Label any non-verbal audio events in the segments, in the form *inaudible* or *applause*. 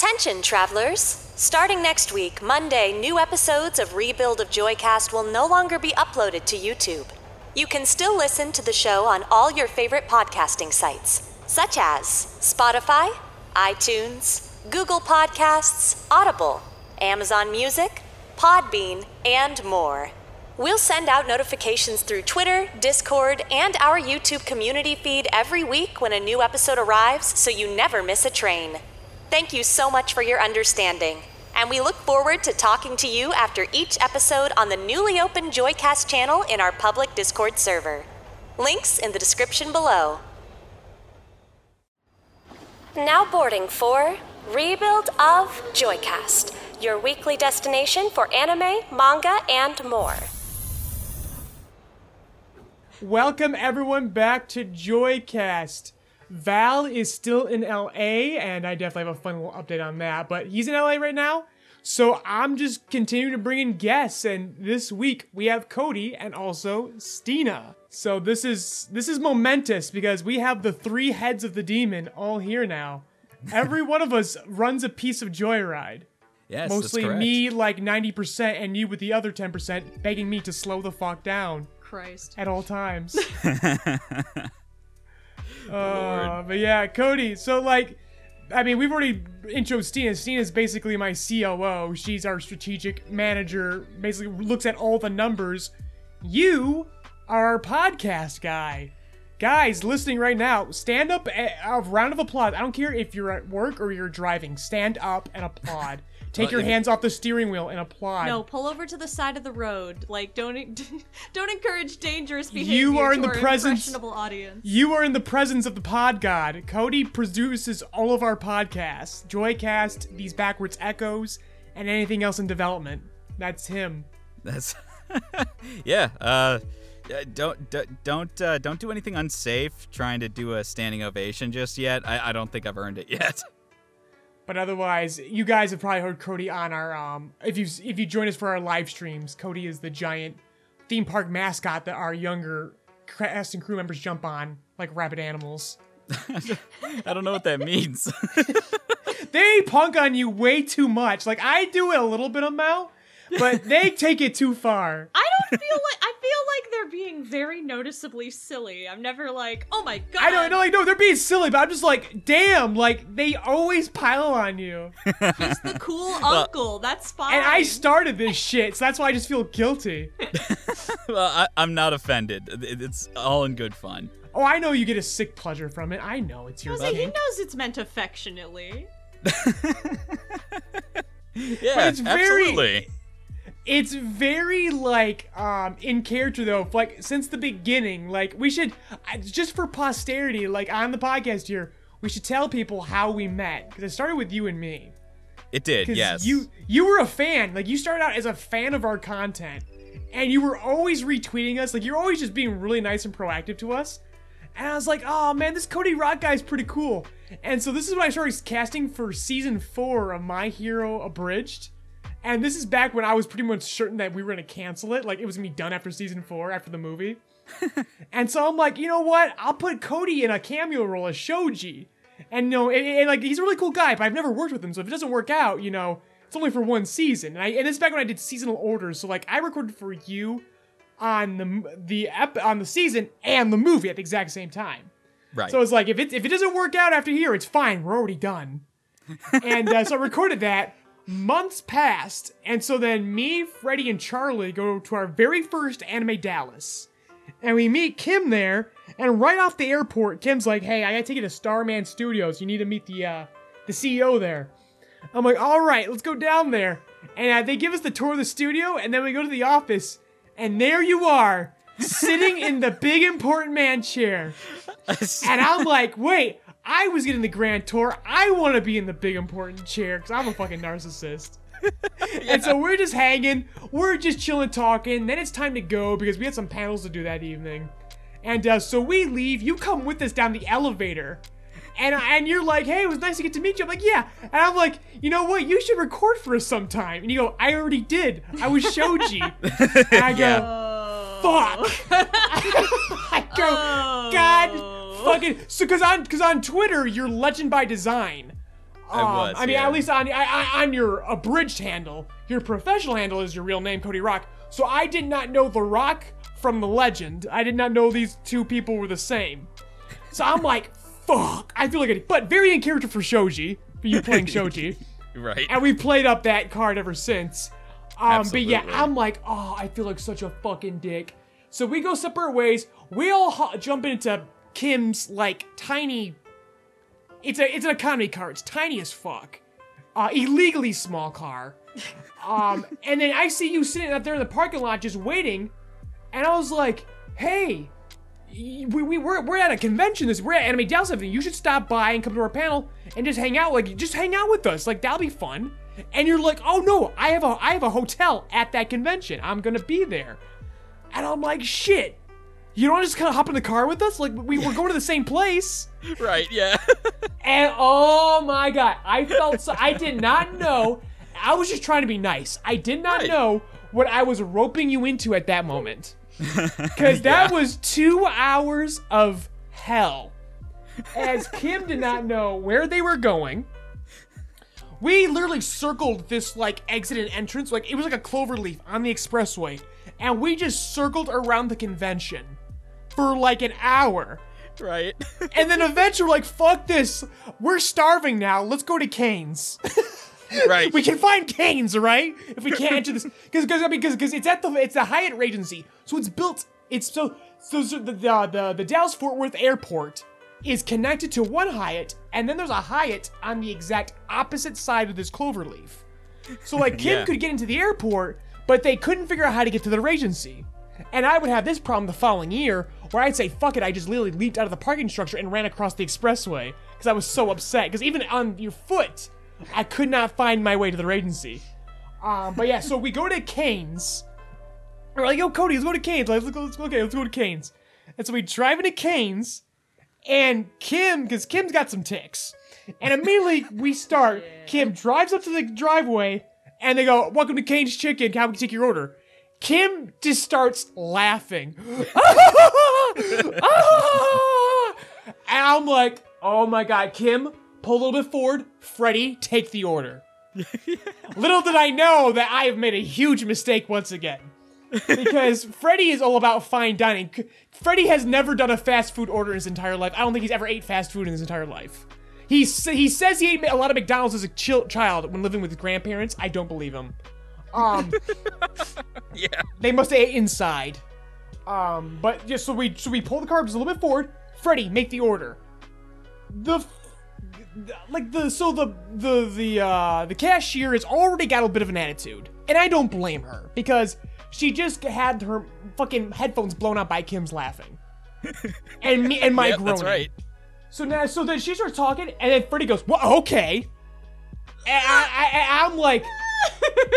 Attention, travelers! Starting next week, Monday, new episodes of Rebuild of Joycast will no longer be uploaded to YouTube. You can still listen to the show on all your favorite podcasting sites, such as Spotify, iTunes, Google Podcasts, Audible, Amazon Music, Podbean, and more. We'll send out notifications through Twitter, Discord, and our YouTube community feed every week when a new episode arrives so you never miss a train. Thank you so much for your understanding, and we look forward to talking to you after each episode on the newly opened Joycast channel in our public Discord server. Links in the description below. Now boarding for Rebuild of Joycast, your weekly destination for anime, manga, and more. Welcome everyone back to Joycast. Val is still in LA, and I definitely have a fun little update on that. But he's in LA right now, so I'm just continuing to bring in guests. And this week we have Cody and also Steena. So this is this is momentous because we have the three heads of the demon all here now. Every one of us runs a piece of Joyride. Yes, Mostly that's me like 90% and you with the other 10% begging me to slow the fuck down Christ. at all times. *laughs* *laughs* Uh, but yeah, Cody. So like, I mean, we've already intro Steena. Steena's basically my COO. She's our strategic manager. Basically, looks at all the numbers. You are our podcast guy. Guys, listening right now, stand up. A, a round of applause. I don't care if you're at work or you're driving. Stand up and applaud. Take your hands off the steering wheel and applaud. No, pull over to the side of the road. Like, don't *laughs* don't encourage dangerous behavior. You are in to the presence- audience. You are in the presence of the pod god. Cody produces all of our podcasts Joycast, these backwards echoes, and anything else in development. That's him. That's *laughs* yeah. Uh, uh, don't don't uh, don't do anything unsafe. Trying to do a standing ovation just yet. I, I don't think I've earned it yet. *laughs* But otherwise, you guys have probably heard Cody on our um. If you if you join us for our live streams, Cody is the giant theme park mascot that our younger cast and crew members jump on like rabid animals. *laughs* I don't know what that means. *laughs* They punk on you way too much. Like I do it a little bit amount, but they take it too far. I don't feel like I feel like they're being very noticeably silly. I'm never like, oh my god. I don't know, like no, they're being silly, but I'm just like, damn, like they always pile on you. *laughs* He's the cool uncle. That's fine. And I started this shit, so that's why I just feel guilty. *laughs* well, I, I'm not offended. It's all in good fun. Oh, I know you get a sick pleasure from it. I know it's your Jose, he knows it's meant affectionately. *laughs* Yeah, it's very- absolutely. It's very like um in character though. Like since the beginning, like we should just for posterity, like on the podcast here, we should tell people how we met because it started with you and me. It did. Yes. you you were a fan. Like you started out as a fan of our content, and you were always retweeting us. Like you're always just being really nice and proactive to us. And I was like, oh man, this Cody Rock guy's pretty cool. And so this is when I started casting for season four of My Hero Abridged. And this is back when I was pretty much certain that we were gonna cancel it. Like it was gonna be done after season four, after the movie. *laughs* and so I'm like, you know what? I'll put Cody in a cameo role as Shoji. And no, and, and, like he's a really cool guy, but I've never worked with him. So if it doesn't work out, you know, it's only for one season. And I and this is back when I did seasonal orders. So like I recorded for you on the the ep- on the season and the movie at the exact same time. right. So it's like if it if it doesn't work out after here, it's fine. We're already done. *laughs* and uh, so I recorded that. Months passed, and so then me, Freddie, and Charlie go to our very first Anime Dallas, and we meet Kim there. And right off the airport, Kim's like, "Hey, I gotta take you to Starman Studios. You need to meet the uh, the CEO there." I'm like, "All right, let's go down there." And uh, they give us the tour of the studio, and then we go to the office, and there you are, sitting in the big important man chair. *laughs* And I'm like, wait, I was getting the grand tour. I want to be in the big important chair because I'm a fucking narcissist. *laughs* And so we're just hanging, we're just chilling, talking. Then it's time to go because we had some panels to do that evening. And uh, so we leave. You come with us down the elevator. And, and you're like, hey, it was nice to get to meet you. I'm like, yeah. And I'm like, you know what? You should record for us sometime. And you go, I already did. I was Shoji. *laughs* and I go, fuck. *laughs* I go, God *laughs* fucking. So, cause on, cause on Twitter, you're Legend by Design. I was. I mean, yeah. at least on I, I, on your abridged handle, your professional handle is your real name, Cody Rock. So I did not know the Rock from the Legend. I did not know these two people were the same. So I'm like, *laughs* fuck. I feel like a but very in character for Shoji, for you playing *laughs* Shoji, right. and we played up that card ever since. Um, but yeah, I'm like, oh, I feel like such a fucking dick. So we go separate ways. We all ho- jump into Kim's like tiny. It's a it's an economy car. It's tiny as fuck. Uh, illegally small car. *laughs* Um, and then I see you sitting up there in the parking lot just waiting, and I was like, hey. We, we, we're, we're at a convention this we're at anime dallas everything you should stop by and come to our panel and just hang out like just hang out with us like that'll be fun and you're like oh no i have a i have a hotel at that convention i'm gonna be there and i'm like shit you don't just kind of hop in the car with us like we were going to the same place *laughs* right. Yeah. *laughs* and oh my god, I felt so. I did not know. I was just trying to be nice. I did not Right. know what I was roping you into at that moment. *laughs* Because that Yeah. was two hours of hell. As Kim did not know where they were going. We literally circled this like exit and entrance, like it was like a clover leaf on the expressway, and we just circled around the convention for like an hour. right. *laughs* And then eventually, like, fuck this. We're starving now. Let's go to Canes. *laughs* right. we can find Canes, right? If we can't enter this, because because I mean, because because it's at the it's the Hyatt Regency, so it's built. It's so so, so the, the the the Dallas Fort Worth Airport is connected to one Hyatt, and then there's a Hyatt on the exact opposite side of this cloverleaf. So like *laughs* Kim Yeah. could get into the airport, but they couldn't figure out how to get to the Regency. And I would have this problem the following year, where I'd say, "Fuck it!" I just literally leaped out of the parking structure and ran across the expressway because I was so upset. Because even on your foot, I could not find my way to the Regency. Um, but yeah, so we go to Canes. We're like, "Yo, Cody, let's go to Canes. Let's go. Let's. Okay, let's go to Canes." And so we drive into Canes, and Kim, because Kim's got some ticks, and immediately we start. Kim drives up to the driveway, and they go, "Welcome to Canes Chicken. How can we take your order?" Kim just starts laughing. *laughs* and I'm like, oh my god, Kim, pull a little bit forward. Freddie, take the order. *laughs* little did I know that I have made a huge mistake once again. Because *laughs* Freddie is all about fine dining. Freddie has never done a fast food order in his entire life. I don't think he's ever ate fast food in his entire life. He, he says he ate a lot of McDonald's as a chil- child when living with his grandparents. I don't believe him. Um, *laughs* yeah. they must have ate inside. Um, but just so we so we pull the carbs a little bit forward. Freddie, make the order. The f- like the so the the the uh the cashier has already got a bit of an attitude, and I don't blame her because she just had her fucking headphones blown out by Kim's laughing, *laughs* and me and my Yep, groaning. that's right. So now, so then she starts talking, and then Freddie goes, "Well, okay." And I, I, I'm like,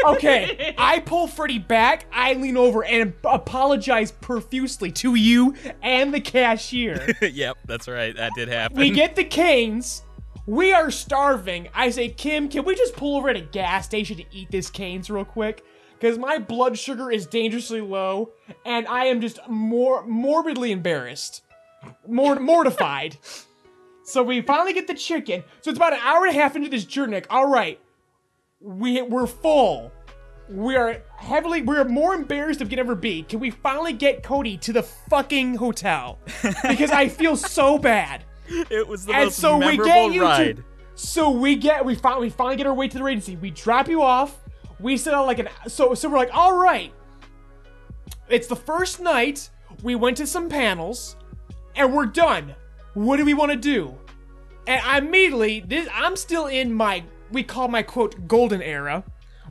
okay. I pull Freddy back. I lean over and apologize profusely to you and the cashier. *laughs* yep, that's right. That did happen. we get the canes. We are starving. I say, Kim, can we just pull over at a gas station to eat this canes real quick? Because my blood sugar is dangerously low, and I am just more morbidly embarrassed, more mortified. *laughs* so we finally get the chicken. So it's about an hour and a half into this journey. Like, all right, we we're full. We are heavily. We're more embarrassed than we can ever be. Can we finally get Cody to the fucking hotel? *laughs* Because I feel so bad. it was the And most so we memorable get you ride. to. So we get we finally we finally get our way to the agency. We drop you off. We sit on like an so so we're like all right. It's the first night. We went to some panels, and we're done. What do we want to do? And I immediately this I'm still in my we call my quote golden era.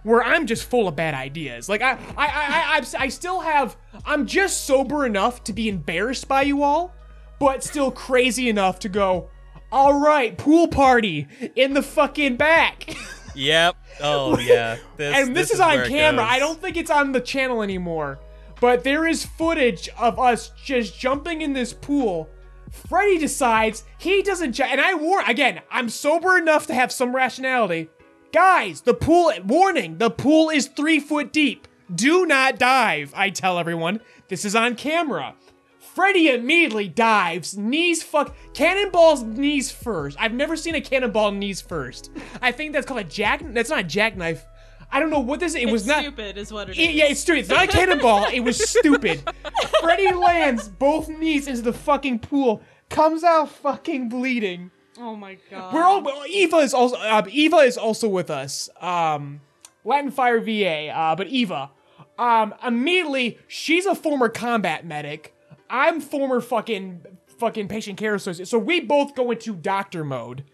Where I'm just full of bad ideas. Like I, I, I, I, I, I still have. I'm just sober enough to be embarrassed by you all, but still crazy enough to go. All right, pool party in the fucking back. *laughs* Yep. Oh yeah. This, and this, is, on camera. I don't think it's on the channel anymore. But there is footage of us just jumping in this pool. Freddy decides he doesn't and I warn again, I'm sober enough to have some rationality. Guys, the pool warning, the pool is three foot deep. Do not dive, I tell everyone. This is on camera. Freddy immediately dives, knees fuck, cannonballs knees first. I've never seen a cannonball knees first. I think that's called a jack. That's not a jackknife. I don't know what this. It was not. stupid, is what it is. It- yeah, it's stupid. It's not a cannonball. it was stupid. *laughs* Freddy lands both knees into the fucking pool, comes out fucking bleeding. oh my god. We're all Eva is also uh, Eva is also with us. Um, Latin Fire VA, uh, but Eva, um, immediately she's a former combat medic. I'm former fucking fucking patient care associate. So we both go into doctor mode,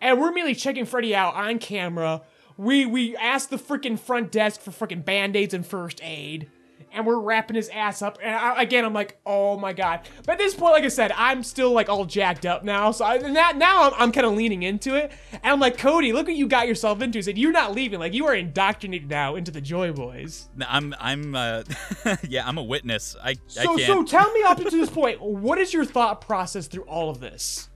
and we're immediately checking Freddy out on camera. We we ask the freaking front desk for freaking band aids and first aid and we're wrapping his ass up. And I, again, I'm like, oh my god. But at this point, like I said, I'm still like all jacked up now. So I, and that, now I'm, I'm kind of leaning into it. And I'm like, Cody, look what you got yourself into. He said, you're not leaving. Like you are indoctrinated now into the Joy Boys. I'm I'm uh *laughs* yeah, I'm a witness. I I So can't so tell me up to this point, what is your thought process through all of this?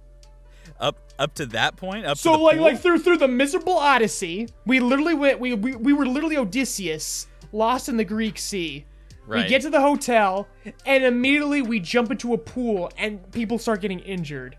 Up up to that point, up So like pool? like through through the miserable Odyssey, we literally went we we, we were literally Odysseus lost in the Greek Sea. right. We get to the hotel, and immediately we jump into a pool, and people start getting injured.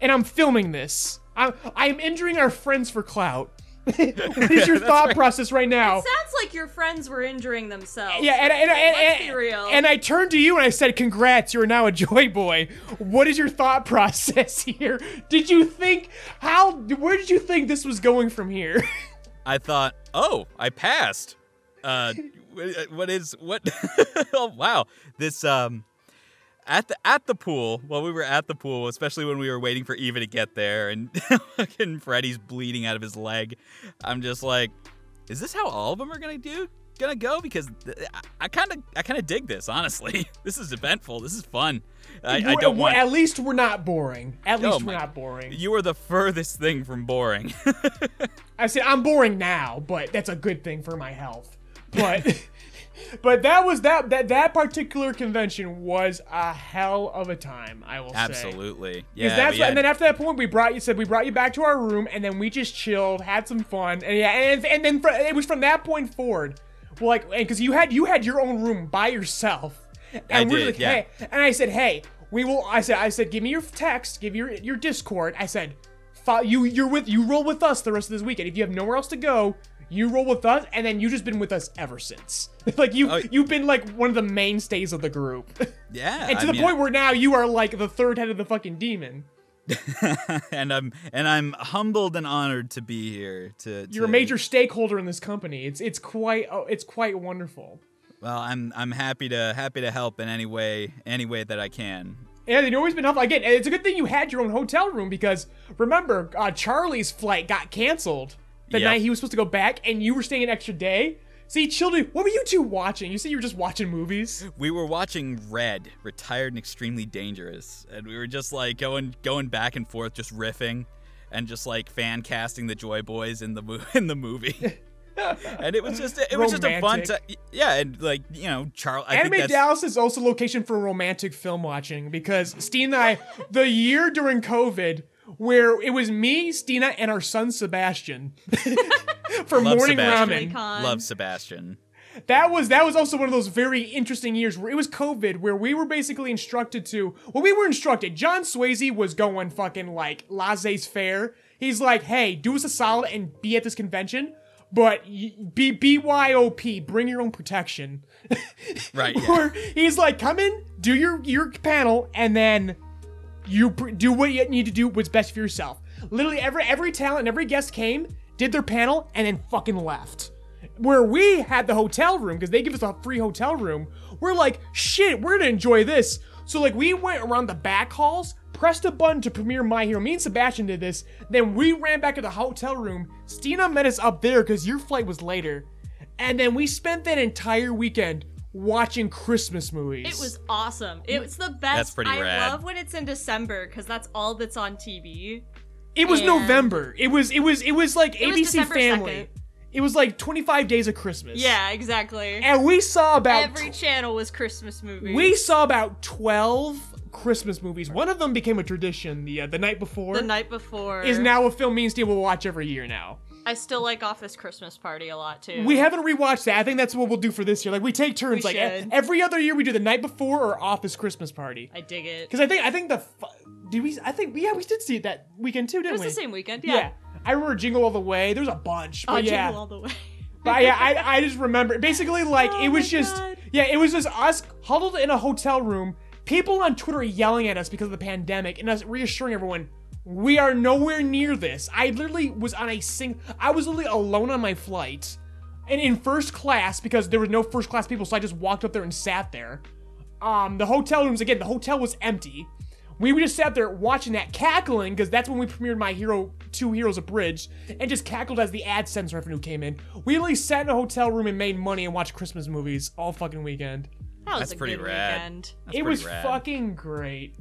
And I'm filming this. I'm, I'm injuring our friends for clout. What is your *laughs* thought process right now? It sounds like your friends were injuring themselves. Yeah, and, and, and, Let's and, be real. and I turned to you and I said, Congrats, you're now a Joy Boy. What is your thought *laughs* process here? Did you think, how, where did you think this was going from here? *laughs* I thought, "Oh, I passed." Uh what is what Oh, wow. This um at the at the pool, while we were at the pool, especially when we were waiting for Eva to get there and *laughs* fucking Freddy's bleeding out of his leg, I'm just like, is this how all of them are gonna do? Gonna go because I kind of I kind of dig this honestly. *laughs* This is eventful. This is fun. I, I don't want. At least we're not boring. At Oh least we're not boring. You are the furthest thing from boring. *laughs* I said I'm boring now, but that's a good thing for my health. But but that was that that that particular convention was a hell of a time. I will say. Absolutely. Because Yeah. that's what, yeah, and then after that point, we brought you said we brought you back to our room, and then we just chilled, had some fun, and yeah, and, and then fr- it was from that point forward, well, like, because you had you had your own room by yourself, and I we're did, like, yeah. hey, and I said, hey, we will. I said, I said, give me your text, give your your Discord. I said, you you're with you roll with us the rest of this weekend. If you have nowhere else to go. You roll with us, and then you just been with us ever since. *laughs* like you, Oh. you've been like one of the mainstays of the group, *laughs* yeah. and to I the mean, point where now you are like the third head of the fucking demon. *laughs* and I'm and I'm humbled and honored to be here. To, You're a major stakeholder in this company. It's it's quite oh, it's quite wonderful. Well, I'm I'm happy to happy to help in any way any way that I can. And you've always been helpful. Again, it's a good thing you had your own hotel room because remember, uh, Charlie's flight got canceled the Yep. night he was supposed to go back, and you were staying an extra day. See, children, what were you two watching? You said you were just watching movies. We were watching Red, Retired and Extremely Dangerous, and we were just like going going back and forth, just riffing, and just like fan casting the Joy Boys in the mo- *laughs* in the movie. *laughs* and it was just it was just a fun time. Yeah, and like you know, Charles. I Anime Dallas is also location for romantic film watching because Steena and I, the year during COVID, where it was me, Steena, and our son Sebastian *laughs* for Love morning Sebastian. ramen. Con. Love Sebastian. That was that was also one of those very interesting years where it was COVID, where we were basically instructed to. Well, we were instructed. John Swayze was going fucking like laissez faire. He's like, hey, do us a solid and be at this convention, but y- be BYOP, bring your own protection. *laughs* Right. Yeah. Or he's like, come in, do your your panel, and then you do what you need to do. What's best for yourself. Literally, every every talent, every guest came, did their panel, and then fucking left. Where we had the hotel room because they give us a free hotel room. We're like, shit, we're gonna enjoy this. So like, we went around the back halls, pressed a button to premiere My Hero. Me and Sebastian did this. Then we ran back to the hotel room. Steena met us up there because your flight was later. And then we spent that entire weekend watching Christmas movies. It was awesome. It was the best. That's pretty I rad. love when it's in December because that's all that's on TV. It was and- November. It was it was it was like It ABC December Family. 2nd. It was like 25 days of Christmas. Yeah, exactly. And we saw about Every channel was Christmas movies. we saw about 12 Christmas movies. One of them became a tradition. The uh, the night before the night before is now a film me and Steve will watch every year now. I still like Office Christmas Party a lot too. We haven't rewatched that. I think that's what we'll do for this year. Like we take turns. We like should. every other year, we do the night before or Office Christmas Party. I dig it. Because I think I think the fu- did we I think yeah we did see it that weekend too, It didn't was we? the same weekend. Yeah. Yeah. I remember Jingle All the Way. There was a bunch, Oh, but yeah. Jingle all the way. But yeah, I, *laughs* I just remember basically oh like Oh it was just God. yeah, it was just us huddled in a hotel room, people on Twitter yelling at us because of the pandemic, and us reassuring everyone we are nowhere near this. I literally was on a sing I was literally alone on my flight. And in first class, because there was no first class people, so I just walked up there and sat there. Um, the hotel rooms again, the hotel was empty. We just sat there watching that, cackling, because that's when we premiered My Hero 2 Heroes Abridged, and just cackled as the AdSense revenue came in. We really sat in a hotel room and made money and watched Christmas movies all fucking weekend. That was That's a pretty good rad. weekend. That's it pretty was rad. fucking great.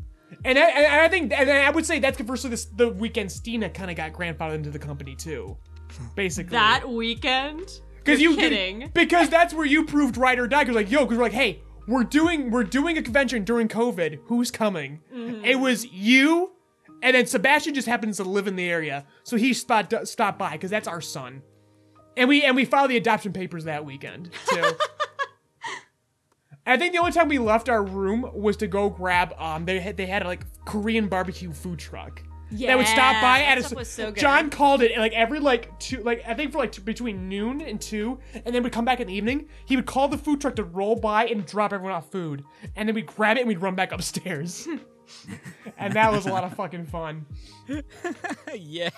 And I, and I think, and I would say that's conversely this, the weekend Steena kind of got grandfathered into the company too, basically. That weekend? Because You're you kidding. *laughs* because that's where you proved right or die. Because like, yo, because we're like, hey, we're doing we're doing a convention during COVID. Who's coming? Mm-hmm. It was you, and then Sebastian just happens to live in the area, so he spot stopped by because that's our son, and we and we filed the adoption papers that weekend too. *laughs* I think the only time we left our room was to go grab um they had they had a like Korean barbecue food truck. Yeah, that would stop by at a was so good. John called it like every like two like I think for like t- between noon and two, and then we'd come back in the evening. He would call the food truck to roll by and drop everyone off food, and then we'd grab it and we'd run back upstairs. *laughs* *laughs* and that was a lot of fucking fun. *laughs* yes,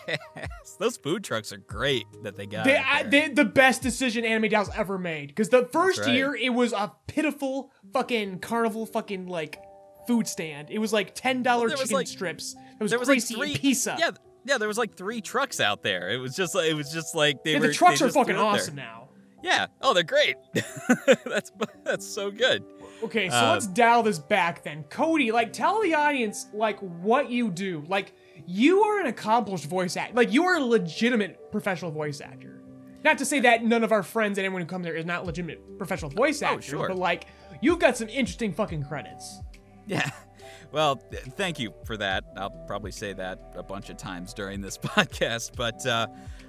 those food trucks are great that they got. They, I, they the best decision Anime Dallas ever made because the first right. year it was a pitiful fucking carnival fucking like food stand. It was like ten dollar was, chicken like- strips. It was there was like three pizza. Yeah, yeah, there was like three trucks out there. It was just like it was just like they Yeah, were. the trucks are fucking awesome now. Yeah. Oh, they're great. *laughs* that's that's so good. Okay, so Uh, let's dial this back then. Cody, like tell the audience like what you do. Like you are an accomplished voice actor. Like you are a legitimate professional voice actor. Not to say that none of our friends and anyone who comes there is not legitimate professional voice actors, sure. but like you've got some interesting fucking credits. Yeah. *laughs* Well, th- thank you for that. I'll probably say that a bunch of times during this *laughs* podcast. But uh,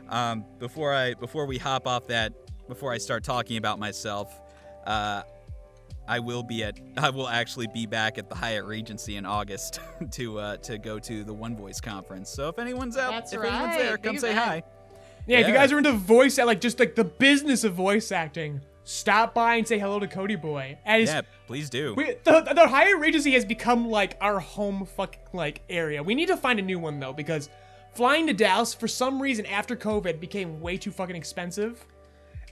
um, before I before we hop off that, before I start talking about myself, uh, I will be at *laughs* I will actually be back at the Hyatt Regency in August *laughs* to uh, to go to the One Voice conference. So if anyone's out, That's if anyone's there, come Big say event. hi. Yeah, if you guys are into voice act, like just like the business of voice acting, stop by and say hello to Cody Boy. And it's, Yeah, please do. we, the, the Hyatt Regency has become like our home fucking like area. We need to find a new one though because flying to Dallas for some reason after COVID became way too fucking expensive.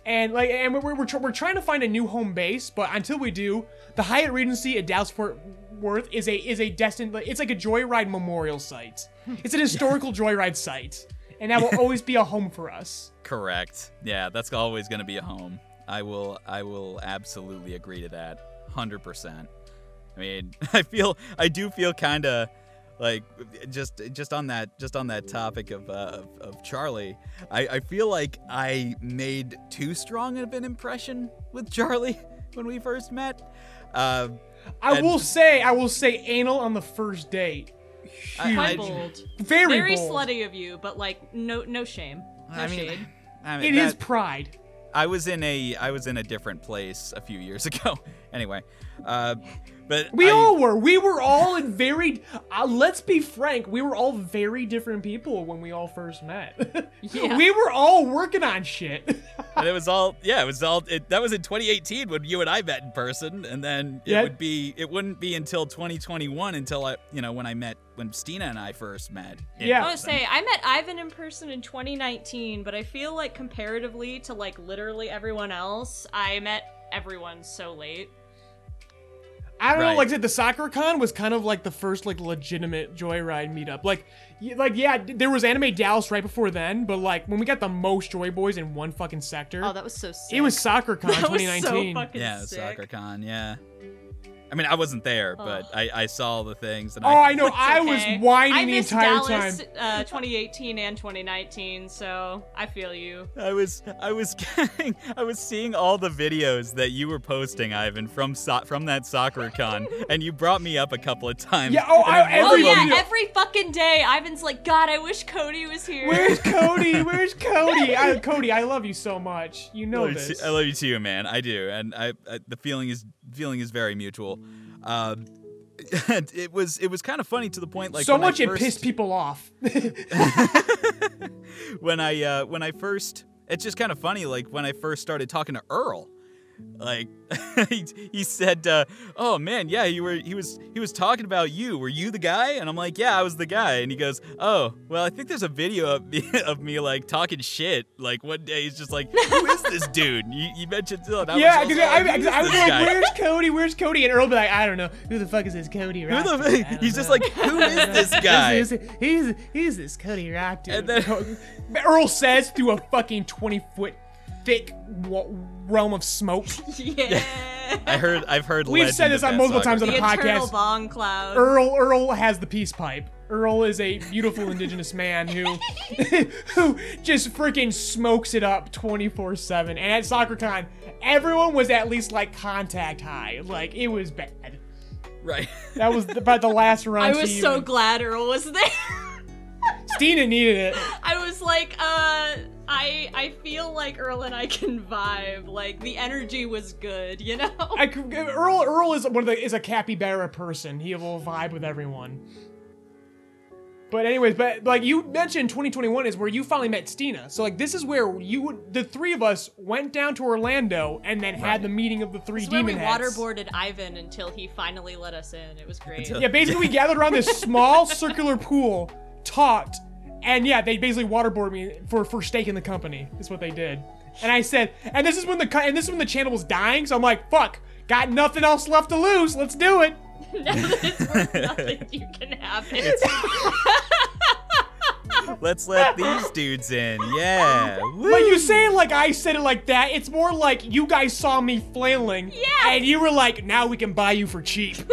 And like, and we're, we're, we're trying to find a new home base, but until we do, the Hyatt Regency at Dallas Fort Worth is a is a destined. It's like a joyride memorial site. *laughs* It's an historical joyride site, and that will always be a home for us. *laughs* Correct. Yeah, that's always going to be a home. I will I will absolutely agree to that. 100%. I mean, *laughs* I feel I do feel kind of like just just on that just on that topic of uh, of, of Charlie, I, I feel like I made too strong of an impression with Charlie *laughs* when we first met. Uh, I will say, I will say, anal on the first date. I- Huge. I- Quite bold. Very, Very bold. slutty of you, but like no no shame. No I mean, shade. I mean It is that- pride. I was in a I was in a different place a few years *laughs* ago. anyway, uh, but We I- all were. We were all in very. Uh, let's be frank. We were all very different people when we all first met. *laughs* Yeah. We were all working on shit. *laughs* and it was all yeah it was all it, that was in 2018 when you and i met in person and then it Yeah. would be it wouldn't be until 2021 until i you know when i met when steena and i first met in Yeah. I want to person. say I met Ivan in person in 2019, but I feel like comparatively to like literally everyone else, I met everyone so late. I don't know. Like I said, the soccer con was kind of like the first like legitimate joyride meetup. Like, like yeah, there was Anime Dallas right before then, but like when we got the most Joy Boys in one fucking sector, Oh, that was so sick. it was soccer con *laughs* that was so 2019. fucking yeah sick. soccer con yeah I mean, I wasn't there, but I, I saw the things. And Oh, I know. I Okay. was whining I the missed entire Dallas, time. Uh, 2018 and 2019, so I feel you. I was I was *laughs* getting I was seeing all the videos that you were posting, Ivan, from so- from that soccer con, *laughs* and you brought me up a couple of times. Yeah, oh, and I- in one Oh of Every yeah, every fucking day, Ivan's like, God, I wish Cody was here. Where's Cody? *laughs* Where's Cody? I, Cody, I love you so much. You know love, you this. too, I love you too, man. I do, and I, I the feeling is feeling is very mutual. Um, *laughs* it was it was kind of funny to the point like so much it pissed people off. *laughs* *laughs* when I uh, when I first it's just kind of funny like when I first started talking to Earl like *laughs* he, he said uh, oh man yeah you were he was he was talking about you were you the guy and I'm like yeah I was the guy and he goes oh well I think there's a video of me, *laughs* of me like talking shit like one day he's just like who is this *laughs* dude you, you mentioned oh, that yeah, was because I, I, I was like, guy? "Where's Cody? Where's Cody?" And Earl be like, "I don't know. Who the fuck is this Cody Rock?" who the? Fuck? He's know." just like, who is this guy? He's, he's, he's this Cody Rock dude. And then- Earl says through a fucking twenty foot thick wa- realm of smoke. *laughs* yeah. I heard, I've heard. We've said this on multiple soccer. times on the the eternal podcast. bong cloud. Earl Earl has the peace pipe. Earl is a beautiful indigenous man who *laughs* who just freaking smokes it up 24/7. And at SoccerCon, everyone was at least like contact high. Like it was bad. right. That was about the last run. *laughs* I was so even- glad Earl was there. Steena needed it. *laughs* I was like, uh, I I feel like Earl and I can vibe. Like the energy was good, you know. *laughs* I could- Earl Earl is one of the is a capybara person. He will vibe with everyone. But anyways, but like you mentioned, 2021 is where you finally met Steena. So like this is where you the three of us went down to Orlando and then had the meeting of the three It's where we demon heads. waterboarded Ivan until he finally let us in. It was great. Until- Yeah, basically we gathered around this *laughs* small circular pool, talked, and yeah, they basically waterboarded me for for staking the company. Is what they did. And I said, and this is when the co- and this is when the channel was dying. So I'm like, fuck, got nothing else left to lose. Let's do it. *laughs* now that it's worth nothing, you can have it. *laughs* Let's let these dudes in. Yeah. But you say it like I said it like that. It's more like you guys saw me flailing, Yeah. and you were like, now we can buy you for cheap. *laughs*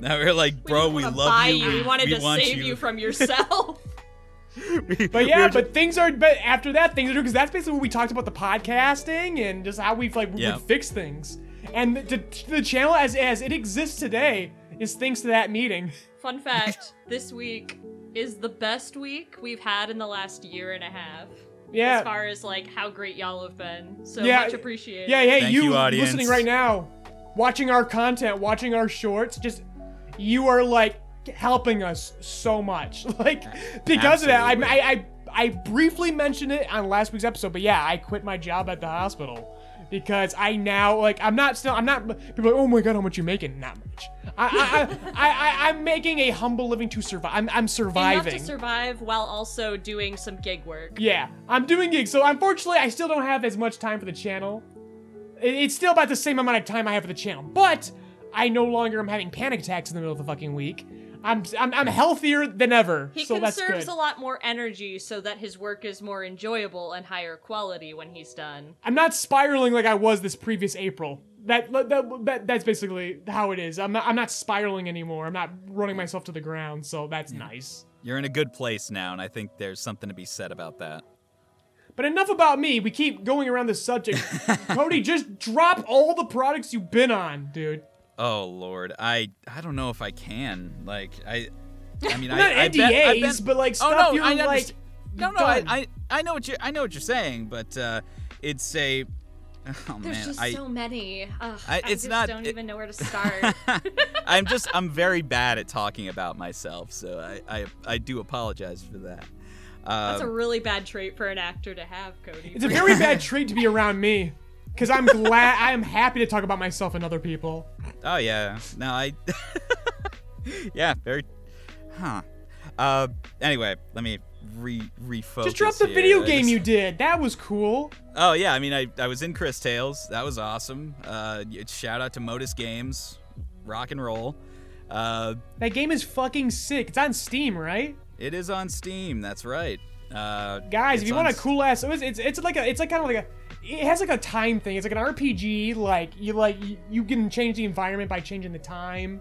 Now we're like, bro, we, wanna love buy you. We, wanted to want save you. from yourself. *laughs* We- But yeah, were ju- but things are. But after that, things are because that's basically what we talked about the podcasting and just how we've like we Yeah. would fix things. And the, the channel as as it exists today is thanks to that meeting. *laughs* Fun fact: This week is the best week we've had in the last year and a half. Yeah. As far as like how great y'all have been, so Yeah. much appreciated. Yeah, hey, Thank you, you, audience. listening right now, watching our content, watching our shorts, just you are like helping us so much. *laughs* Like because of that, I, I I I briefly mentioned it on last week's episode, but yeah, I quit my job at the hospital because I now like I'm not still I'm not people are like oh my god how much you making not much I I, I, *laughs* I I'm making a humble living to survive I'm I'm surviving Enough surviving to survive while also doing some gig work. yeah, I'm doing gigs. So unfortunately, I still don't have as much time for the channel. It's still about the same amount of time I have for the channel, but I no longer am having panic attacks in the middle of the fucking week. I'm I'm, I'm healthier than ever, He so that's conserves good. a lot more energy so that his work is more enjoyable and higher quality when he's done. I'm not spiraling like I was this previous April. That, that, that that's basically how it is. I'm not I'm not spiraling anymore. I'm not running myself to the ground, so that's nice. You're in a good place now, and I think there's something to be said about that. But enough about me. We keep going around this subject. *laughs* Cody, just drop all the products you've been on, dude. Oh Lord, I I don't know if I can. Like I, I mean, I, *laughs* Not I NDAs, bet, I bet, but like oh no, you're I like. No, no, I, done. I I know what you I know what you're saying, but uh, it's a. *laughs* Oh There's man, just I, so many. Ugh, I- I, it's just not- don't it- even know where to *laughs* start. I'm just I'm very bad at talking about myself, so I I, I do apologize for that. That's a Um, really bad trait for an actor to have, Cody. It's a very bad trait to be around me. Because I'm glad, I am happy to talk about myself and other people. oh yeah, no I. *laughs* yeah, very. Huh. Uh. Anyway, let me re refocus. Just drop the here. video game just- you did. That was cool. Oh yeah, I mean I, I was in Cris Tales. That was awesome. Uh, shout out to Modus Games, rock and roll. Uh, That game is fucking sick. It's on Steam, right? it is on Steam. That's right. Uh, Guys, if you want a cool ass, it's, it's it's like a it's like kind of like a it has like a time thing. It's like an RPG. Like you like you, you can change the environment by changing the time.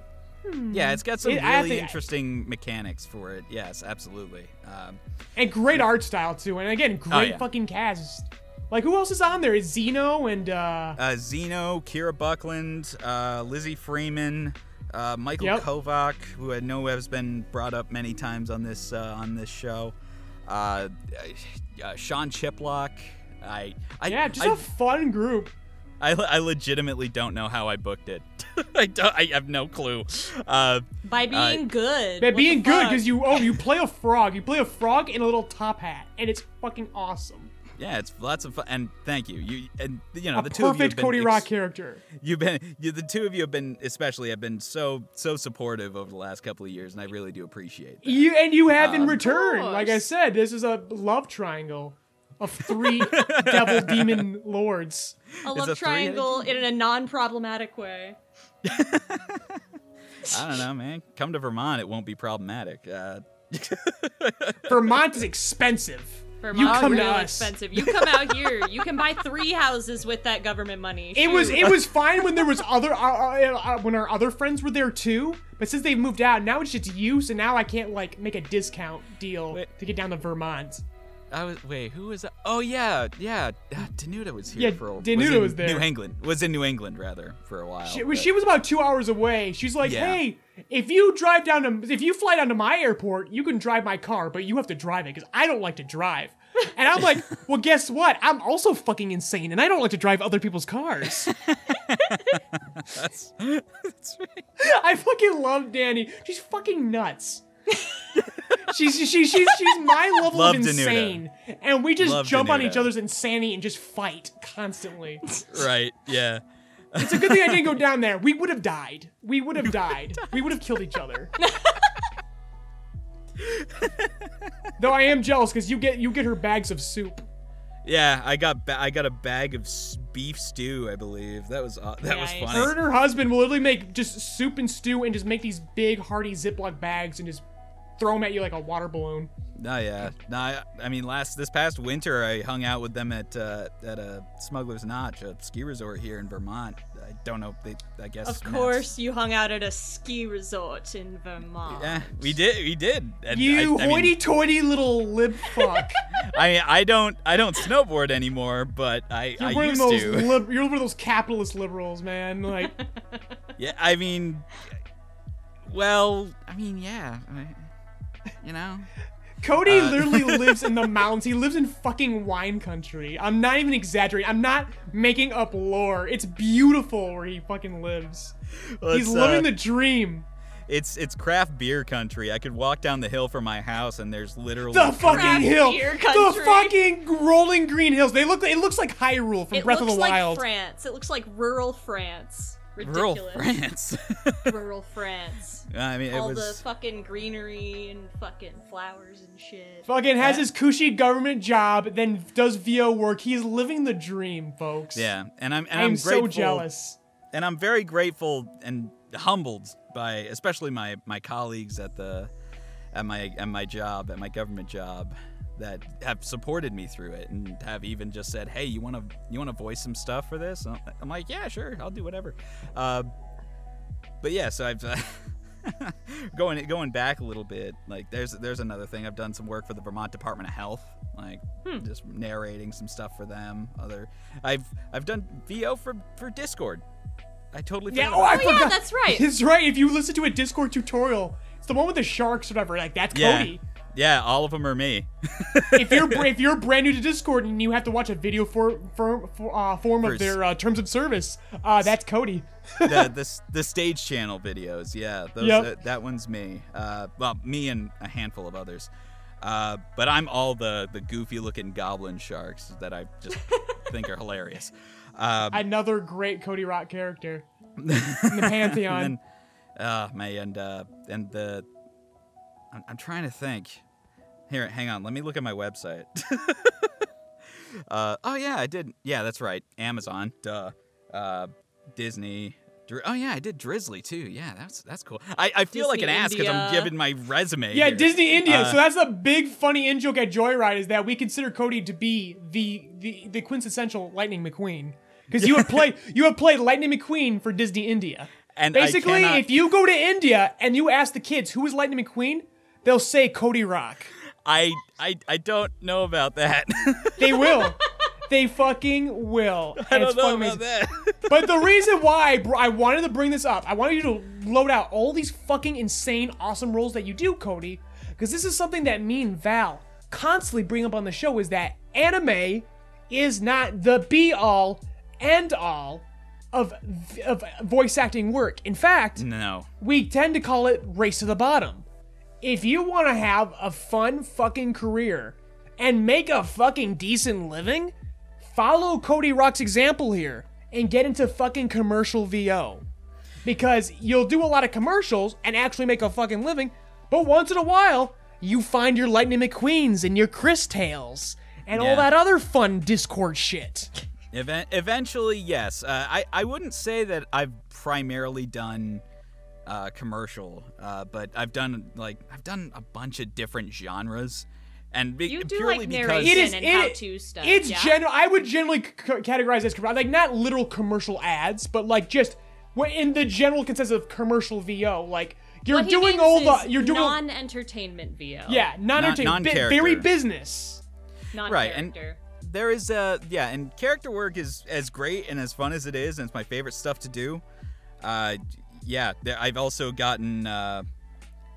yeah, it's got some It- really think- interesting mechanics for it. Yes, absolutely. Um, And great art style too. And again, great Oh, yeah. fucking cast. Like who else is on there? Is Zeno and uh uh, Zeno, Kira Buckland, uh, Lizzie Freeman, uh, Michael Yep. Kovac, who I know has been brought up many times on this uh, on this show. Uh, uh, Sean Chiplock. I, I yeah, just I, a fun group. I, I legitimately don't know how I booked it. *laughs* I don't. I have no clue. Uh, By being good. By What being good because you oh you play a frog. You play a frog in a little top hat, and it's fucking awesome. Yeah, it's lots of fun. And thank you. You and you know a the two of you have perfect been Cody ex- Rock character. You've been you, the two of you have been especially have been so so supportive over the last couple of years, and I really do appreciate that. You and you have in Of return, like I said, this is a love triangle of three *laughs* devil demon lords. a love a three-headed triangle in a non-problematic way. *laughs* I don't know, man. Come to Vermont, it won't be problematic. Uh, *laughs* Vermont is expensive. Vermont's come to real us. expensive. You come out here, you can buy three houses with that government money. It was it was fine when there was other uh, uh, uh, when our other friends were there too. But since they've moved out, now it's just you. So now I can't like make a discount deal Wait. to get down to Vermont. I was wait, who was that? Oh yeah, yeah. Uh, Danuta was here Yeah, for a Danuta in was there. New England. Was in New England rather for a while. She, but- she was about two hours away. She's like, Yeah. "Hey, if you drive down to if you fly down to my airport, you can drive my car, but you have to drive it because I don't like to drive." *laughs* And I'm like, "Well, guess what? I'm also fucking insane, and I don't like to drive other people's cars." *laughs* that's, that's right. *laughs* I fucking love Danny. She's fucking nuts. she's she's she's she's my level Love of Danuta. insane, and we just Love jump on each other's insanity and just fight constantly. right. Yeah. It's a good thing I didn't go down there. We would have died. We would have died. We would have killed each other. *laughs* Though I am jealous because you get you get her bags of soup. Yeah, I got ba- I got a bag of s- beef stew, I believe. That was uh, that was funny. Her and her husband will literally make just soup and stew and just make these big hearty Ziploc bags and just throw them at you like a water balloon. No, yeah, no. I, I mean, last this past winter, I hung out with them at uh, at a Smuggler's Notch, a ski resort here in Vermont. I don't know. They, I guess. Of Matt's- course, you hung out at a ski resort in Vermont. Yeah, we did. We did. And You I, I mean, hoity-toity little lib fuck. *laughs* I, I don't I don't snowboard anymore, but I You're I one of used those to. lib- you're one of those capitalist liberals, man. Like *laughs* yeah, I mean, well, I mean, yeah, I- you know. Cody Uh, literally *laughs* lives in the mountains. He lives in fucking wine country. I'm not even exaggerating. I'm not making up lore. It's beautiful where he fucking lives. Well, He's living uh, the dream. It's it's craft beer country. I could walk down the hill from my house and there's literally The fucking hill. beer The fucking rolling green hills. They look. It looks like Hyrule from It Breath of looks the like Wild. France. It looks like rural France. *laughs* rural France. rural France. I mean, it All the fucking greenery and fucking flowers and shit. Fucking has Yeah. his cushy government job, then does VO work. He's living the dream, folks. yeah, and I'm and I'm I'm so grateful, jealous. and I'm very grateful and humbled by especially my my colleagues at the at my at my job at my government job that have supported me through it and have even just said, "Hey, you want to you want to voice some stuff for this?" And I'm like, "Yeah, sure, I'll do whatever." Uh, but yeah, so I've uh, *laughs* going going back a little bit. Like, there's there's another thing. I've done some work for the Vermont Department of Health, like just narrating some stuff for them. Other, I've I've done VO for for Discord. I totally Yeah, forgot oh, I about Oh, yeah, that's right. It's right. If you listen to a Discord tutorial, it's the one with the sharks or whatever. Like that's Yeah. Cody. Yeah, all of them are me. *laughs* if you're *laughs* if you're brand new to Discord and you have to watch a video for, for, for uh, form of their uh, terms of service, uh, that's Cody. the, the *laughs* the stage channel videos. Yeah, those, Yep. uh, that one's me. Uh, well, me and a handful of others. Uh, but I'm all the the goofy looking goblin sharks that I just think are hilarious. Um, Another great Cody Rock character in the pantheon. and then, uh, my and uh, and the I'm, I'm trying to think. Here, hang on. Let me look at my website. *laughs* uh, oh yeah, I did. Yeah, that's right. Amazon. Duh. Uh, Disney. Dri- oh yeah, I did Drizzly too. Yeah, that's that's cool. I, I feel like an ass because I'm India. giving my resume. Yeah, here. Disney India. Uh, so that's a big funny in joke at Joyride is that we consider Cody to be the the, the quintessential Lightning McQueen because you would play *laughs* you would play Lightning McQueen for Disney India. And Basically, cannot- if you go to India and you ask the kids who is Lightning McQueen, they'll say Cody Rock. I I I don't know about that. *laughs* They will. they fucking will. I And don't know about amazing. that. *laughs* But the reason why I, br- I wanted to bring this up, I wanted you to load out all these fucking insane, awesome roles that you do, Cody, because this is something that me and Val constantly bring up on the show is that anime is not the be all, end all of, of voice acting work. In fact, no. we tend to call it race to the bottom. If you want to have a fun fucking career and make a fucking decent living, follow Cody Rock's example here and get into fucking commercial VO. Because you'll do a lot of commercials and actually make a fucking living, but once in a while, you find your Lightning McQueens and your Cris Tales and all that other fun Discord shit. Even- eventually, yes. Uh, I I wouldn't say that I've primarily done uh, commercial, uh, but I've done like I've done a bunch of different genres, and be- You do, purely like, because narration. It is and it- how-to stuff, It's yeah? general. I would generally c- c- categorize as like not literal commercial ads, but like just what in the general consensus of commercial VO. Like you're What he doing means all is the you're doing non-entertainment VO. yeah non entertainment non-character. very business. Right, and- non-character. there is uh yeah, and character work is as great and as fun as it is, and it's my favorite stuff to do. Uh, yeah, I've also gotten uh,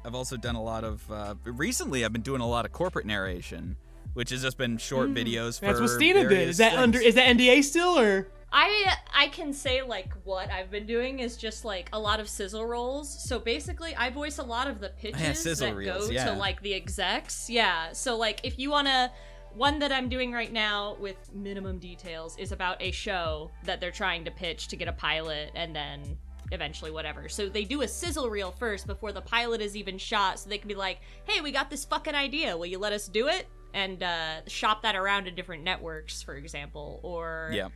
I've also done a lot of uh, recently. I've been doing a lot of corporate narration, which has just been short videos. That's what Steena did. Is that things. under is that NDA still or I I can say like what I've been doing is just like a lot of sizzle rolls. So basically, I voice a lot of the pitches sizzle that reels, go yeah. to like the execs. Yeah. So like if you wanna. One that I'm doing right now with minimum details is about a show that they're trying to pitch to get a pilot and then eventually whatever. So they do a sizzle reel first before the pilot is even shot so they can be like, hey, we got this fucking idea. Will you let us do it? And uh, shop that around to different networks, for example. Or Yeah.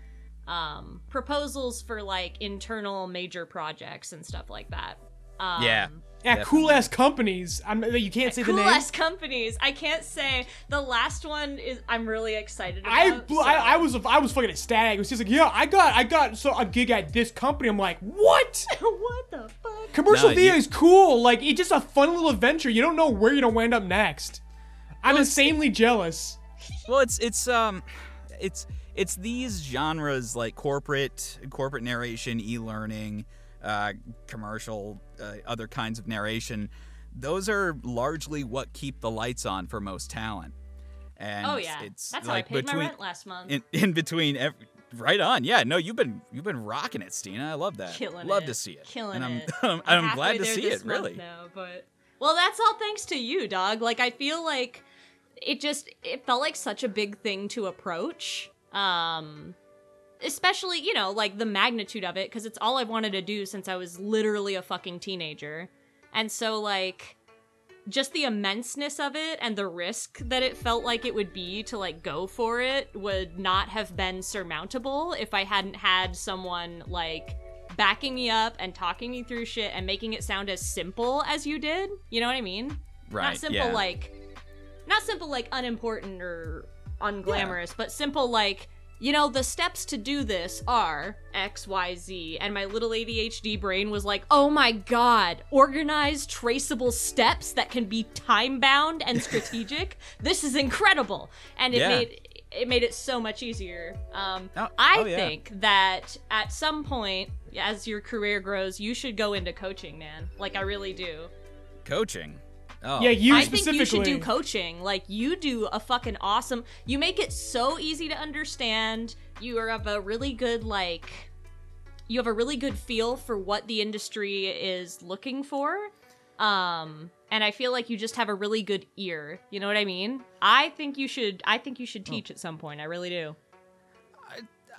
um, proposals for like internal major projects and stuff like that. Um, Yeah. At cool ass companies? I'm you can't say the name. Cool ass companies. I can't say the last one is. I'm really excited about. I, so- I I was I was fucking ecstatic. It was just like yeah I got I got so a gig at this company. I'm like what? *laughs* what the fuck? Commercial No, video you- is cool. Like it's just a fun little adventure. You don't know where you're gonna wind up next. I'm insanely jealous. Well, it's it's um, it's it's these genres like corporate corporate narration, e-learning, uh, commercial, uh, other kinds of narration. Those are largely what keep the lights on for most talent. And Oh yeah, it's that's like how I paid between my rent last month. in, *laughs* in between every, right on yeah no you've been you've been rocking it Steena I love that Killing love it. to see it Killing and I'm it. *laughs* I'm, I'm I'm glad to see it really Now, but well, that's all thanks to you, dog. Like I feel like it just it felt like such a big thing to approach. Um especially, you know, like the magnitude of it cuz it's all I've wanted to do since I was literally a fucking teenager. And so like just the immenseness of it and the risk that it felt like it would be to like go for it would not have been surmountable if I hadn't had someone like backing me up and talking me through shit and making it sound as simple as you did. You know what I mean? right not simple yeah. like not simple like unimportant or unglamorous, but simple like you know, the steps to do this are XYZ. And my little ADHD brain was like, oh my god, organized, traceable steps that can be time bound and strategic. *laughs* this is incredible. And it Yeah. made it made it so much easier. Um, Oh- I oh, yeah. think that at some point, as your career grows, you should go into coaching, man. Like I really do. coaching oh Yeah, you I think you should do coaching. Like you do a fucking awesome. You make it so easy to understand. You have a really good like. You have a really good feel for what the industry is looking for. Um, and I feel like you just have a really good ear. You know what I mean? I think you should. I think you should Oh. teach at some point. I really do.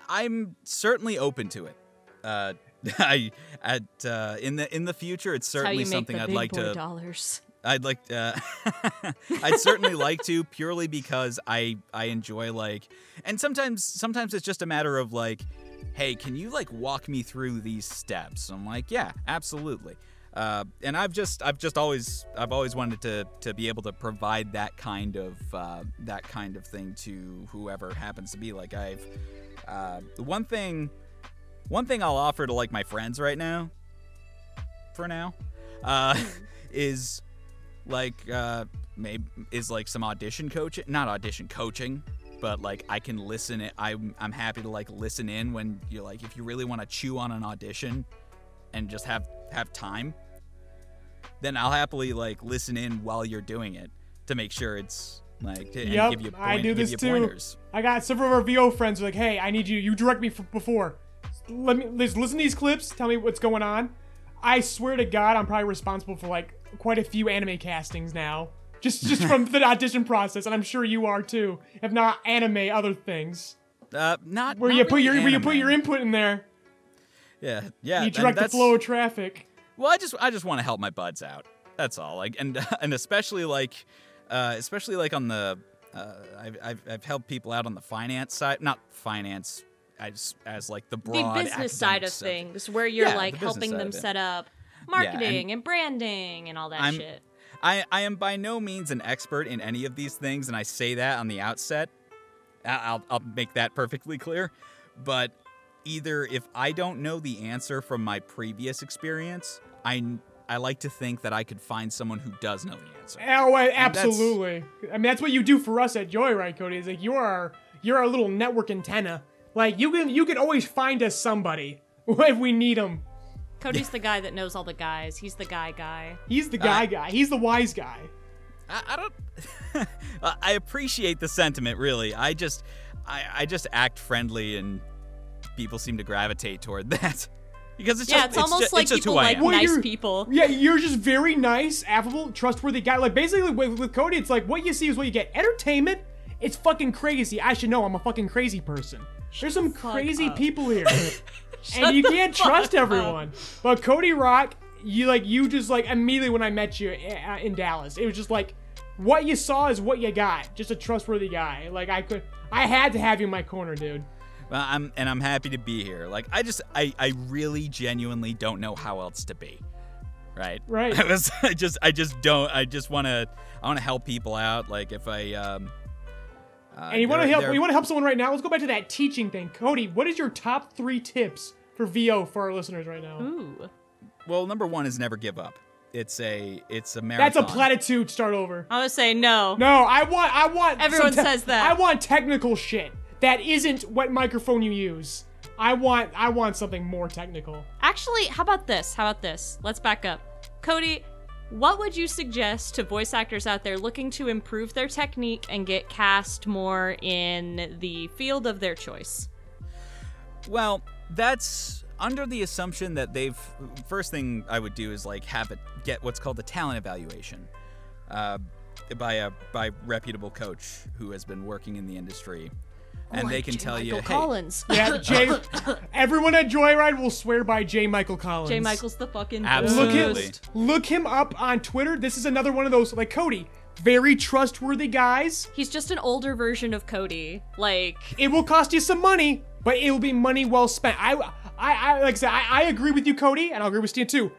I'm certainly open to it. Uh, *laughs* I at uh, in the in the future, it's certainly something I'd like to. dollars. I'd like. Uh, *laughs* I'd certainly like to, purely because I I enjoy like, and sometimes sometimes it's just a matter of like, hey, can you like walk me through these steps? I'm like, yeah, absolutely. Uh, and I've just I've just always I've always wanted to to be able to provide that kind of uh, that kind of thing to whoever happens to be. Like I've uh, the one thing one thing I'll offer to like my friends right now, for now, uh, *laughs* is like uh, maybe is like some audition coaching, not audition coaching, but like I can listen. It, I'm I'm happy to like listen in when you're like if you really want to chew on an audition and just have have time, then I'll happily like listen in while you're doing it to make sure it's like to, Yep, give you point, I do this too. pointers. I got several of our VO friends are like, hey, I need you. You direct me before. Let me listen to these clips. Tell me what's going on. I swear to God, I'm probably responsible for like quite a few anime castings now. Just just from the audition process, and I'm sure you are too. If not anime, other things Uh, not where not you put really your where you put your input in there. yeah yeah You and direct the flow of traffic. Well, I just I just want to help my buds out. That's all. Like and *laughs* and especially like uh, especially like on the uh, I've, I've I've helped people out on the finance side, not finance as as like the The broad business side of stuff. things, where you're Yeah, like helping them of it. set up and- marketing and, branding and all that I'm- shit. I I am by no means an expert in any of these things, and I say that on the outset. I- I'll I'll make that perfectly clear, but either if I don't know the answer from my previous experience, I I like to think that I could find someone who does know the answer. Oh, absolutely. I mean, that's what you do for us at Joyride, Cody. Is like you're our you're our little network antenna. Like you can you can always find us somebody *laughs* if we need them. Cody's the guy that knows all the guys. He's the guy guy. He's the guy Uh, guy. He's the wise guy. I, I don't. *laughs* I appreciate the sentiment, really. I just, I, I just act friendly, and people seem to gravitate toward *laughs* that because it's yeah, just, it's almost just, like it's just people who like. Well, nice people. Yeah, you're just very nice, affable, trustworthy guy. Like basically with, with Cody, it's like what you see is what you get. Entertainment, it's fucking crazy. I should know I'm a fucking crazy person. There's some fuck crazy up. people here. *laughs* and you can't trust fuck up. everyone. But Cody Rock, you like you just like immediately when I met you uh, in Dallas, it was just like what you saw is what you got. Just a trustworthy guy. Like I could I had to have you in my corner, dude. Well, I'm, and I'm happy to be here. Like, I just, I, I really, genuinely don't know how else to be. Right. Right. *laughs* I was, I just, I just don't. I just want to, I want to help people out. Like, if I, um. Uh, And you want to help you want to help someone right now? Let's go back to that teaching thing. Cody, what is your top 3 tips for VO for our listeners right now? Ooh. Well, number one is never give up. It's a, it's a marathon. That's a platitude. Start over. I would say no. No, I want. I want. Everyone te- says that. I want technical shit that isn't what microphone you use. I want. I want something more technical. Actually, how about this? How about this? Let's back up. Cody, what would you suggest to voice actors out there looking to improve their technique and get cast more in the field of their choice? Well, that's under the assumption that they've. First thing I would do is like have it get what's called a talent evaluation, uh, by a by reputable coach who has been working in the industry, Oh and they can tell you, Michael hey, Collins. *laughs* Yeah, Jay. *laughs* everyone at Joyride will swear by J. Michael Collins. J. Michael's the fucking Absolutely. Look him, look him up on Twitter. This is another one of those like Cody, very trustworthy guys. He's just an older version of Cody. Like, It will cost you some money, but it will be money well spent. I, I, I like I said, I, I agree with you, Cody, and I'll agree with Stan too.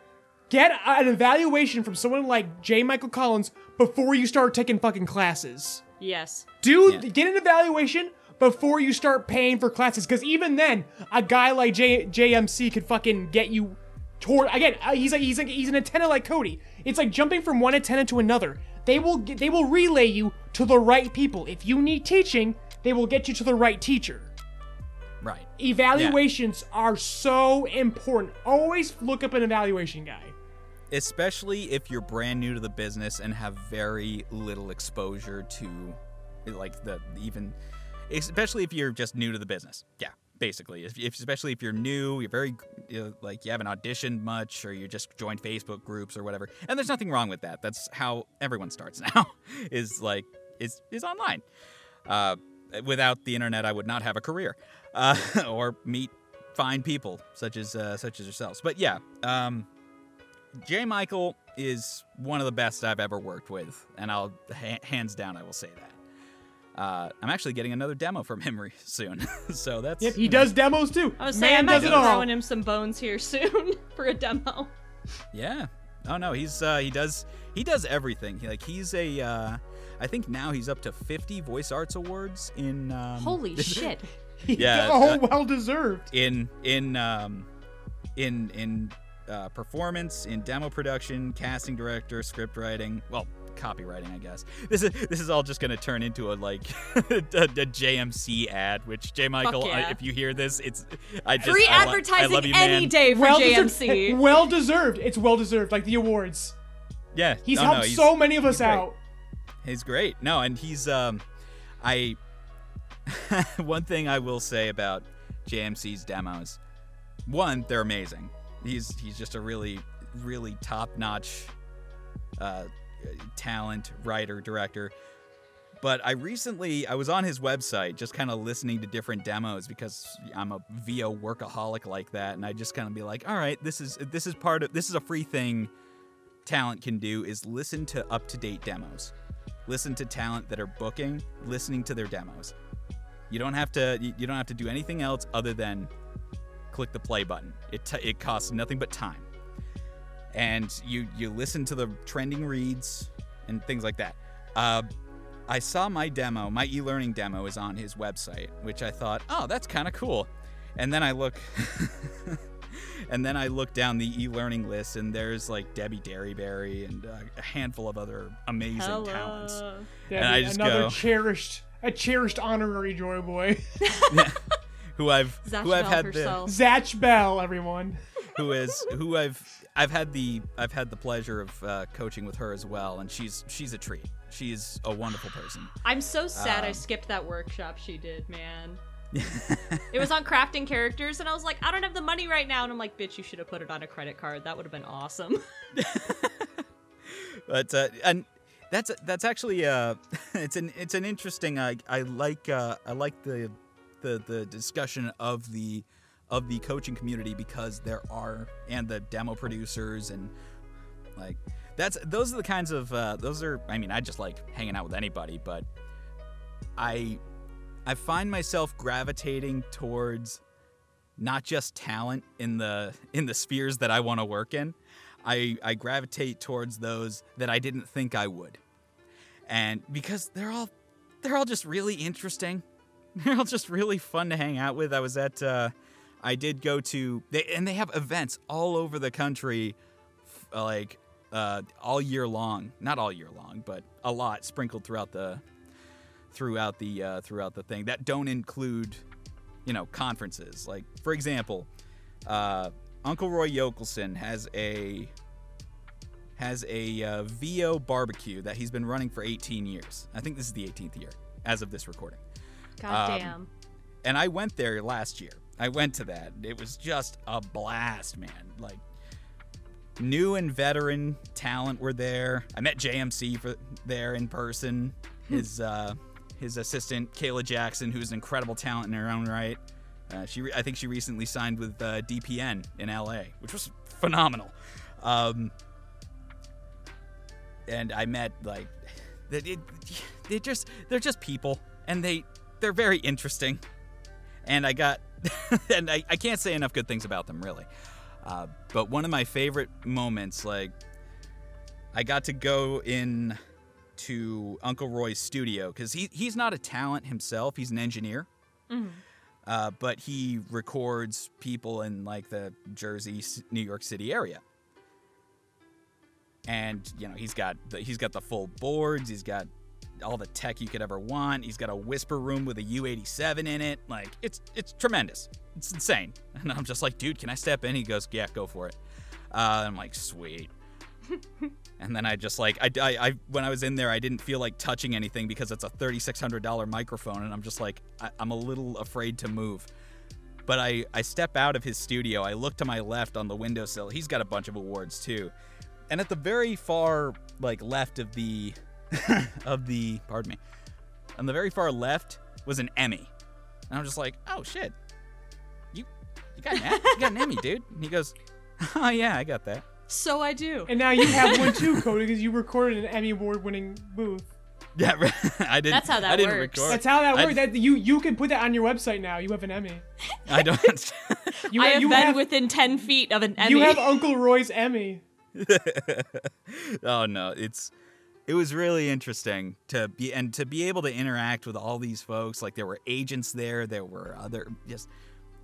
Get an evaluation from someone like J. Michael Collins before you start taking fucking classes. yes. Do Yeah. get an evaluation before you start paying for classes, because even then, a guy like J, JMC could fucking get you toward. Again, uh, he's like he's like he's an antenna like Cody. It's like jumping from one antenna to another. They will get, they will relay you to the right people. If you need teaching, they will get you to the right teacher. right. Evaluations are so important. Always look up an evaluation guy. especially if you're brand new to the business and have very little exposure to like the even especially if you're just new to the business. Yeah basically. If, if especially if you're new you're very you know, like you haven't auditioned much or you just joined facebook groups or whatever. And there's nothing wrong with that. That's how everyone starts *laughs* now is like is is online. Uh, without the internet i would not have a career uh, *laughs* or meet fine people such as uh, such as yourselves. But yeah um, J. Michael, is one of the best I've ever worked with, and I'll ha- hands down I will say that. Uh, I'm actually getting another demo from him re- soon, *laughs* so that's Yep, he does demos too. I was saying I Man might does be it all. throwing him some bones here *laughs* soon for a demo. Yeah. Oh no, he's uh, he does he does everything. He, like he's a uh, I think now he's up to 50 voice arts awards in um, Holy *laughs* shit. Yeah, oh, uh, well deserved. in in um in in uh, performance, in demo production, casting director, script writing, well, copywriting, I guess. This is this is all just gonna turn into a like *laughs* a, a JMC ad. Which J Michael, yeah. I, if you hear this, it's I just Free I lo- advertising I love you, any man. day for Well JMC. deserved. *laughs* Well deserved. It's well deserved. Like the awards. Yeah, He's no, helped no, he's- so many of us great. out. He's great. No, and he's um I *laughs* one thing I will say about JMC's demos. One, they're amazing. He's he's just a really really top-notch uh talent, writer, director. But I recently I was on his website just kind of listening to different demos because I'm a VO workaholic like that and I just kind of be like, "All right, this is this is part of this is a free thing talent can do is listen to up-to-date demos." listen to talent that are booking listening to their demos you don't have to you don't have to do anything else other than click the play button it, t- it costs nothing but time and you you listen to the trending reads and things like that uh, i saw my demo my e-learning demo is on his website which i thought oh that's kind of cool and then i look *laughs* and then i look down the e-learning list and there's like Debi Derryberry and uh, a handful of other amazing talents Hello. And I just another go- cherished, a cherished honorary Joy Boy. *laughs* who I've Zach who I've Bell had the, herself. Zatch Bell, everyone. Who is who I've I've had the I've had the pleasure of uh, coaching with her as well, and she's she's a treat. She's a wonderful person. I'm so sad I Um, skipped that workshop she did, man. *laughs* it was on crafting characters, and I was like, I don't have the money right now. And I'm like, bitch, you should have put it on a credit card. That would have been awesome. *laughs* but uh, and that's that's actually uh *laughs* it's an it's an interesting I I like uh I like the the the discussion of the of the coaching community because there are and the demo producers and like that's those are the kinds of uh those are I mean I just like hanging out with anybody but I I find myself gravitating towards not just talent in the in the spheres that I want to work in. I I gravitate towards those that I didn't think I would. And because they're all they're all just really interesting. *laughs* They're all just really fun to hang out with. I was at uh I did go to they and they have events all over the country like uh all year long. Not all year long, but a lot sprinkled throughout the throughout the uh, throughout the thing that don't include you know conferences like for example uh, uncle roy yokelson has a has a uh, vo barbecue that he's been running for 18 years i think this is the 18th year as of this recording God Um, damn. and I went there last year. I went to that. It was just a blast, man. Like new and veteran talent were there. I met JMC for there in person. His uh, his assistant Kayla Jackson, who's an incredible talent in her own right. Uh, she re- I think she recently signed with uh, DPN in LA, which was phenomenal. Um, and I met like they, they just they're just people and they they're very interesting and I got *laughs* and I, I can't say enough good things about them really uh, but one of my favorite moments like I got to go in to Uncle Roy's studio because he, he's not a talent himself he's an engineer uh, but he records people in like the Jersey, New York City area. And you know he's got the, he's got the full boards. He's got all the tech you could ever want. He's got a whisper room with a U87 in it. Like it's it's tremendous. It's insane. *laughs* And I'm just like, dude, can I step in? He goes, yeah, go for it. Uh, I'm like, sweet. *laughs* and then I just like I, I, I when I was in there, I didn't feel like touching anything because it's a $3,600 microphone, and I'm just like I, I'm a little afraid to move. But I I step out of his studio. I look to my left on the windowsill. He's got a bunch of awards too, and at the very far like left of the *laughs* of the pardon me, on the very far left was an Emmy, and I'm just like, oh shit, you you got an, you got an Emmy, dude. And he goes, *laughs* oh yeah, I got that. So I do. And now you have one too, Cody, because you recorded an Emmy Award-winning booth. Yeah, *laughs* I didn't. That's how that I didn't works. record. That's how that I- That you you can put that on your website now. You have an Emmy. I don't. You, I have you been have, within 10 feet of an Emmy. you have Uncle Roy's Emmy. oh no, it's it was really interesting to be and to be able to interact with all these folks. Like there were agents there, there were other just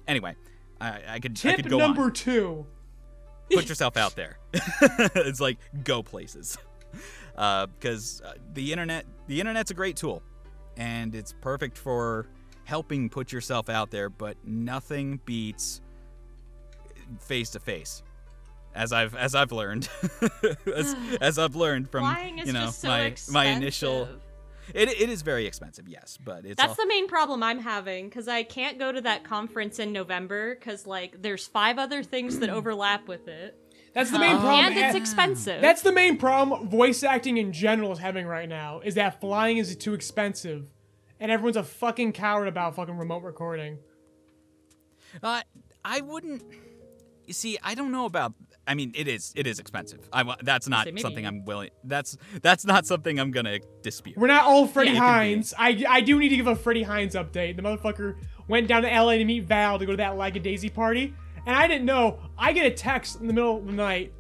anyway. I, I could I Tip could go number on. two. Put *laughs* yourself out there. *laughs* it's like go places, *laughs* because uh, the internet the internet's a great tool, and it's perfect for helping put yourself out there. But nothing beats face to face. As I've as I've learned, *laughs* as, *sighs* as I've learned from is you know just so my expensive. my initial. It, it is very expensive, yes, but it's That's all, the main problem I'm having because I can't go to that conference in November because like there's five other things that *clears throat* overlap with it, That's the main problem. and it's expensive. That's the main problem voice acting in general is having right now. Is that flying is too expensive, and everyone's a fucking coward about fucking remote recording. Uh, I wouldn't. You see, I don't know about. I mean, it is it is expensive. I that's not Say something I'm willing. That's that's not something I'm gonna dispute. We're not all Freddie Yeah, it could be. Hines. I, I do need to give a Freddie Hines update. The motherfucker went down to LA to meet Val to go to that Like a Daisy party, and I didn't know. I get a text in the middle of the night.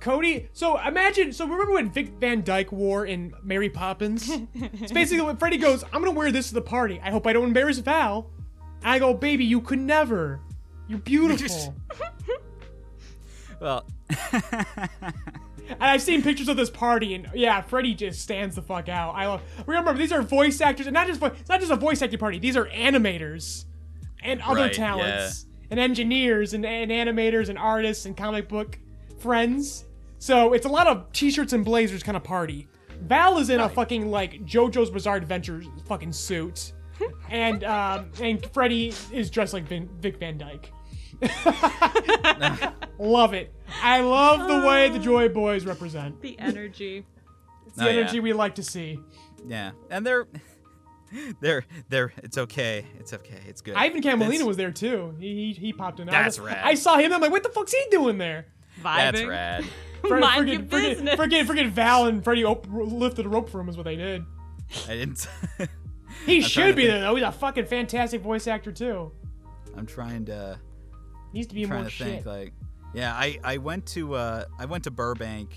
Cody, so imagine, so remember when Vic Van Dyke wore in Mary Poppins? *laughs* it's basically when Freddie goes, I'm gonna wear this to the party. I hope I don't embarrass Val. And I go, baby, you could never. You're beautiful. *laughs* Well, *laughs* And I've seen pictures of this party, and yeah, Freddy just stands the fuck out. I love. Remember, these are voice actors, and not just vo- it's not just a voice acting party. These are animators and other Right, talents, and engineers, and, and animators, and artists, and comic book friends. So it's a lot of t-shirts and blazers kind of party. Val is in a fucking like JoJo's Bizarre Adventure fucking suit, *laughs* and um, and Freddie is dressed like Vin- Vic Van Dyke. *laughs* love it. I love the way the ah. Joy Boys represent. the energy. It's the Oh, yeah. energy we like to see. yeah, and they're *laughs* they're they're. It's okay. It's okay. It's good. Ivan Camelina That's- was there too. He, he, he popped in. I That's was- rad. I saw him. I'm like, what the fuck's he doing there? That's Vibing. rad. *laughs* For- Mind your forget, forget, business. forget, forget Val and Freddie op- lifted a rope for him is what they did. I didn't. He trying should be think. there though. He's a fucking fantastic voice actor too. I'm trying to Needs to be in trying more to shit. think like. Yeah, I I went to uh I went to Burbank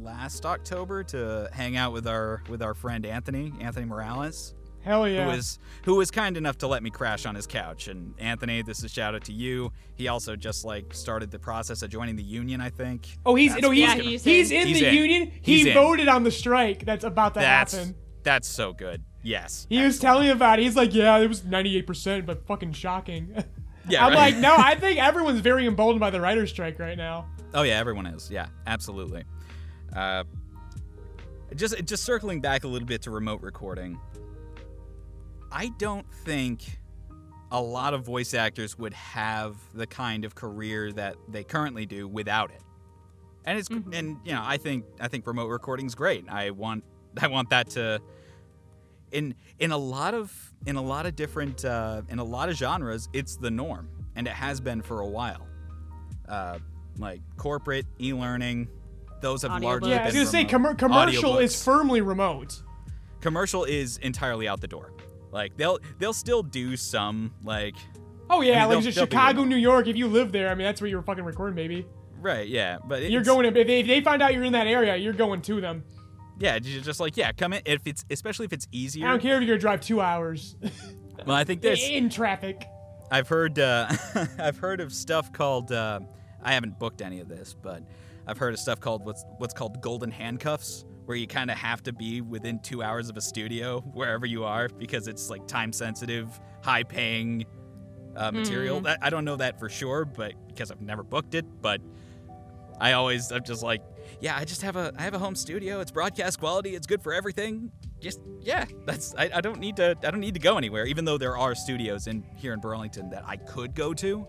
last October to hang out with our with our friend Anthony Anthony Morales. Hell yeah. who was who was kind enough to let me crash on his couch. And Anthony, this is a shout out to you. He also just like started the process of joining the union. I think. oh, he's That's no, he's, Yeah, he's, he's in, in. The in. union. He's he in. voted on the strike that's about to That's happen. that's so good. Yes. He was telling me about it. He's like, yeah, it was 98%, but fucking shocking. *laughs* Yeah, I'm right. like, no, I *laughs* think everyone's very emboldened by the writer's strike right now. Oh yeah, everyone is. Yeah, absolutely. Uh, just just circling back a little bit to remote recording. I don't think a lot of voice actors would have the kind of career that they currently do without it. And it's and you know, I think I think remote recording's great. I want *laughs* I want that to in in a lot of in a lot of different uh, in a lot of genres, it's the norm, and it has been for a while. Uh, like corporate e-learning, those have largely Audiobooks. Yeah, I was gonna say remote. commer- commercial is firmly remote. commercial is entirely out the door. Like they'll they'll still do some like Oh yeah, I mean, like just Chicago. New York. If you live there, I mean, that's where you're fucking recording, maybe right, yeah, but You're going to if they, if they find out you're in that area, you're going to them. Yeah, just like yeah, come in if it's especially if it's easier. I don't care if you're gonna drive two hours *laughs* Well, I think there's in traffic. I've heard uh, *laughs* I've heard of stuff called uh, I haven't booked any of this, but I've heard of stuff called what's what's called golden handcuffs, where you kind of have to be within two hours of a studio *laughs* wherever you are because it's like time sensitive, high paying uh, material. That, I don't know that for sure, but because I've never booked it, but I always I'm just like, yeah, I just have a I have a home studio. It's broadcast quality. It's good for everything. Just yeah, that's I, I don't need to I don't need to go anywhere. Even though there are studios in here in Burlington that I could go to,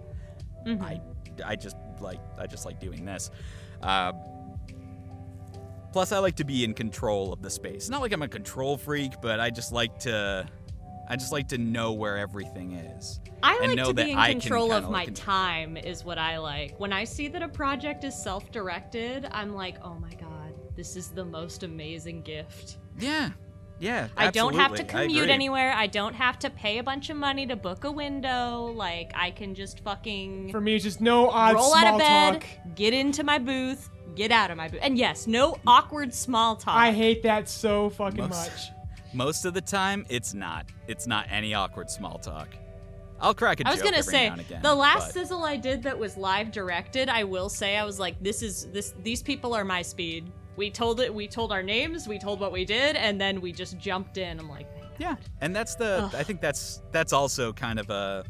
I I just like I just like doing this. Um, plus, I like to be in control of the space. Not like I'm a control freak, but I just like to I just like to know where everything is. I like know to that be in I control of my like, time is what I like. When I see that a project is self-directed, I'm like, "Oh my god, this is the most amazing gift." Yeah. Yeah. I don't have to absolutely. I commute anywhere. I don't have to pay a bunch of money to book a window. Like I can just fucking For me, it's just no odd roll small out of bed, talk. get into my booth, get out of my booth. And yes, no awkward small talk. I hate that so fucking Most- much. Most of the time, it's not. It's not any awkward small talk. I'll crack a I was joke gonna every say now and again, the last but- sizzle I did that was live directed. I will say I was like, this is this these people are my speed. We told it. We told our names. We told what we did, and then we just jumped in. I'm like, Yeah, and that's the. Ugh. I think that's that's also kind of a.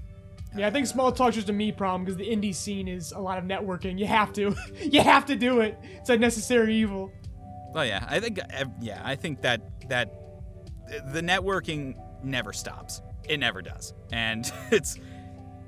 Yeah, I think small talk's just a me problem because the indie scene is a lot of networking. You have to. *laughs* you have to do it. It's a necessary evil. Well, yeah, I think. uh, Yeah, I think that that the networking never stops. It never does, and *laughs* it's.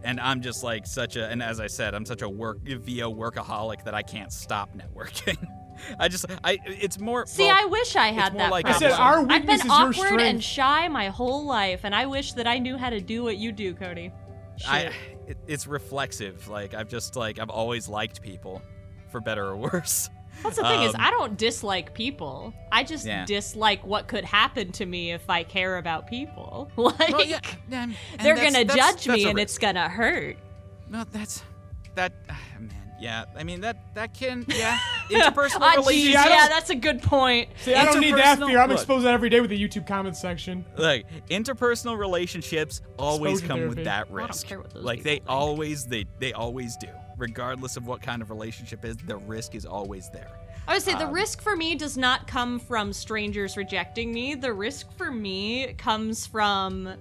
And I'm just like such a, and as I said, I'm such a work VO workaholic that I can't stop networking. *laughs* I just, I, it's more. see, well, I wish I had that. like I said our I've been is awkward and shy my whole life, and I wish that I knew how to do what you do, Cody. Shit. I, it, it's reflexive. Like I've just like I've always liked people, for better or *laughs* worse. That's the thing is, um, I don't dislike people. I just Yeah. dislike what could happen to me if I care about people. Like *laughs* Well, yeah, yeah, and they're that's- gonna that's- judge that's me, a and it's gonna hurt. No, that's that ah, man. Yeah, I mean that that can *laughs* yeah interpersonal Ah, geez, relationships. I yeah, that's a good point. See, I don't need that fear. I'm look. exposed every day with the YouTube comments section. Like interpersonal relationships always Exposure come therapy. with that I don't risk. care what those like they people think. always they they always do, regardless of what kind of relationship is. The risk is always there. I would say the Um, risk for me does not come from strangers rejecting me. The risk for me comes from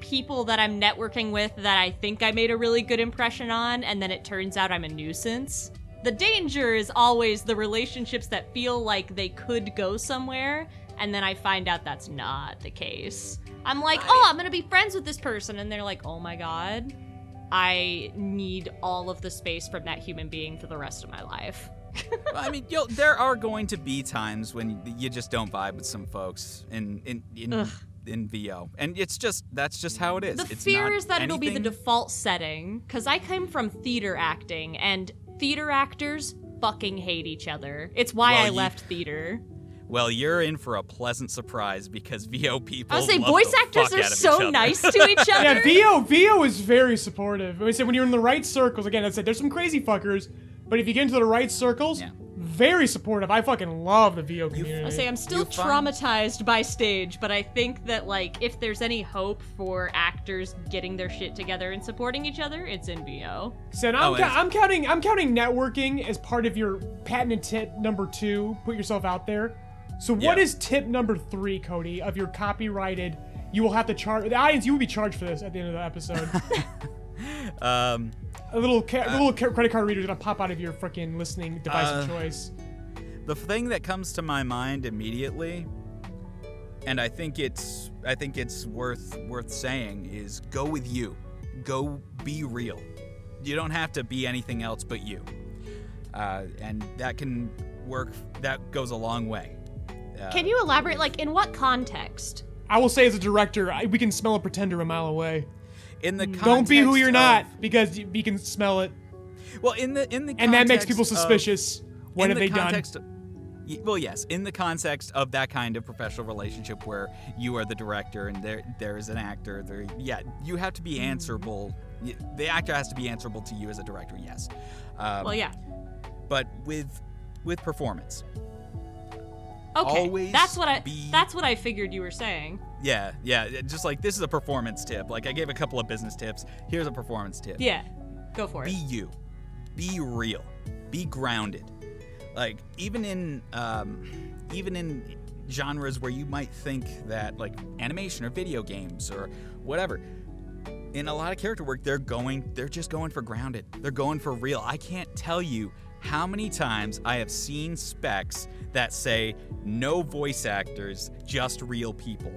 people that I'm networking with that I think I made a really good impression on, and then it turns out I'm a nuisance. The danger is always the relationships that feel like they could go somewhere, and then I find out that's not the case. I'm like, oh, I'm gonna be friends with this person, and they're like, oh my god, I need all of the space from that human being for the rest of my life. *laughs* I mean, yo, there are going to be times when you just don't vibe with some folks in in in, Ugh. in VO, and it's just that's just how it is. The it's fear is that it'll be the default setting, because I came from theater acting, and theater actors fucking hate each other. It's why Well, I you- left theater. Well, you're in for a pleasant surprise because VO people. I would say love voice the actors are out of each so nice *laughs* to each other. Yeah, VO VO is very supportive. I said when you're in the right circles, again, I said there's some crazy fuckers, but if you get into the right circles, Yeah. very supportive. I fucking love the VO people. I community. say I'm still You find- traumatized by stage, but I think that like if there's any hope for actors getting their shit together and supporting each other, it's in VO. So oh, I'm, Oh, ca- I'm counting I'm counting networking as part of your patented tip number two. Put yourself out there. So what Yeah. is tip number three, Cody, of your copyrighted? You will have to charge the audience. You will be charged for this at the end of the episode. *laughs* Um, a little ca- a little ca- credit card reader is gonna pop out of your freaking listening device of Uh, choice. the thing that comes to my mind immediately, and I think it's I think it's worth worth saying is go with you, go be real. You don't have to be anything else but you, uh, and that can work. That goes a long way. Uh, Can you elaborate? Like in what context? I will say as a director, I, we can smell a pretender a mile away. in the Don't be who you're of- not because you, you can smell it, Well, in the in the and that makes context people of- suspicious. what in have the they done? Of, well, yes, in the context of that kind of professional relationship where you are the director and there there is an actor, there, yeah, you have to be Mm-hmm. answerable. The actor has to be answerable to you as a director. Yes. Um, Well, yeah. But with with performance, Okay, always that's what I be- that's what I figured you were saying. yeah, yeah, just like this is a performance tip. Like I gave a couple of business tips. Here's a performance tip. Yeah, go for be it. Be you be real be grounded like even in um, even in genres where you might think that like animation or video games or whatever in a lot of character work they're going they're just going for grounded they're going for real i can't tell you how many times i have seen specs that say no voice actors just real people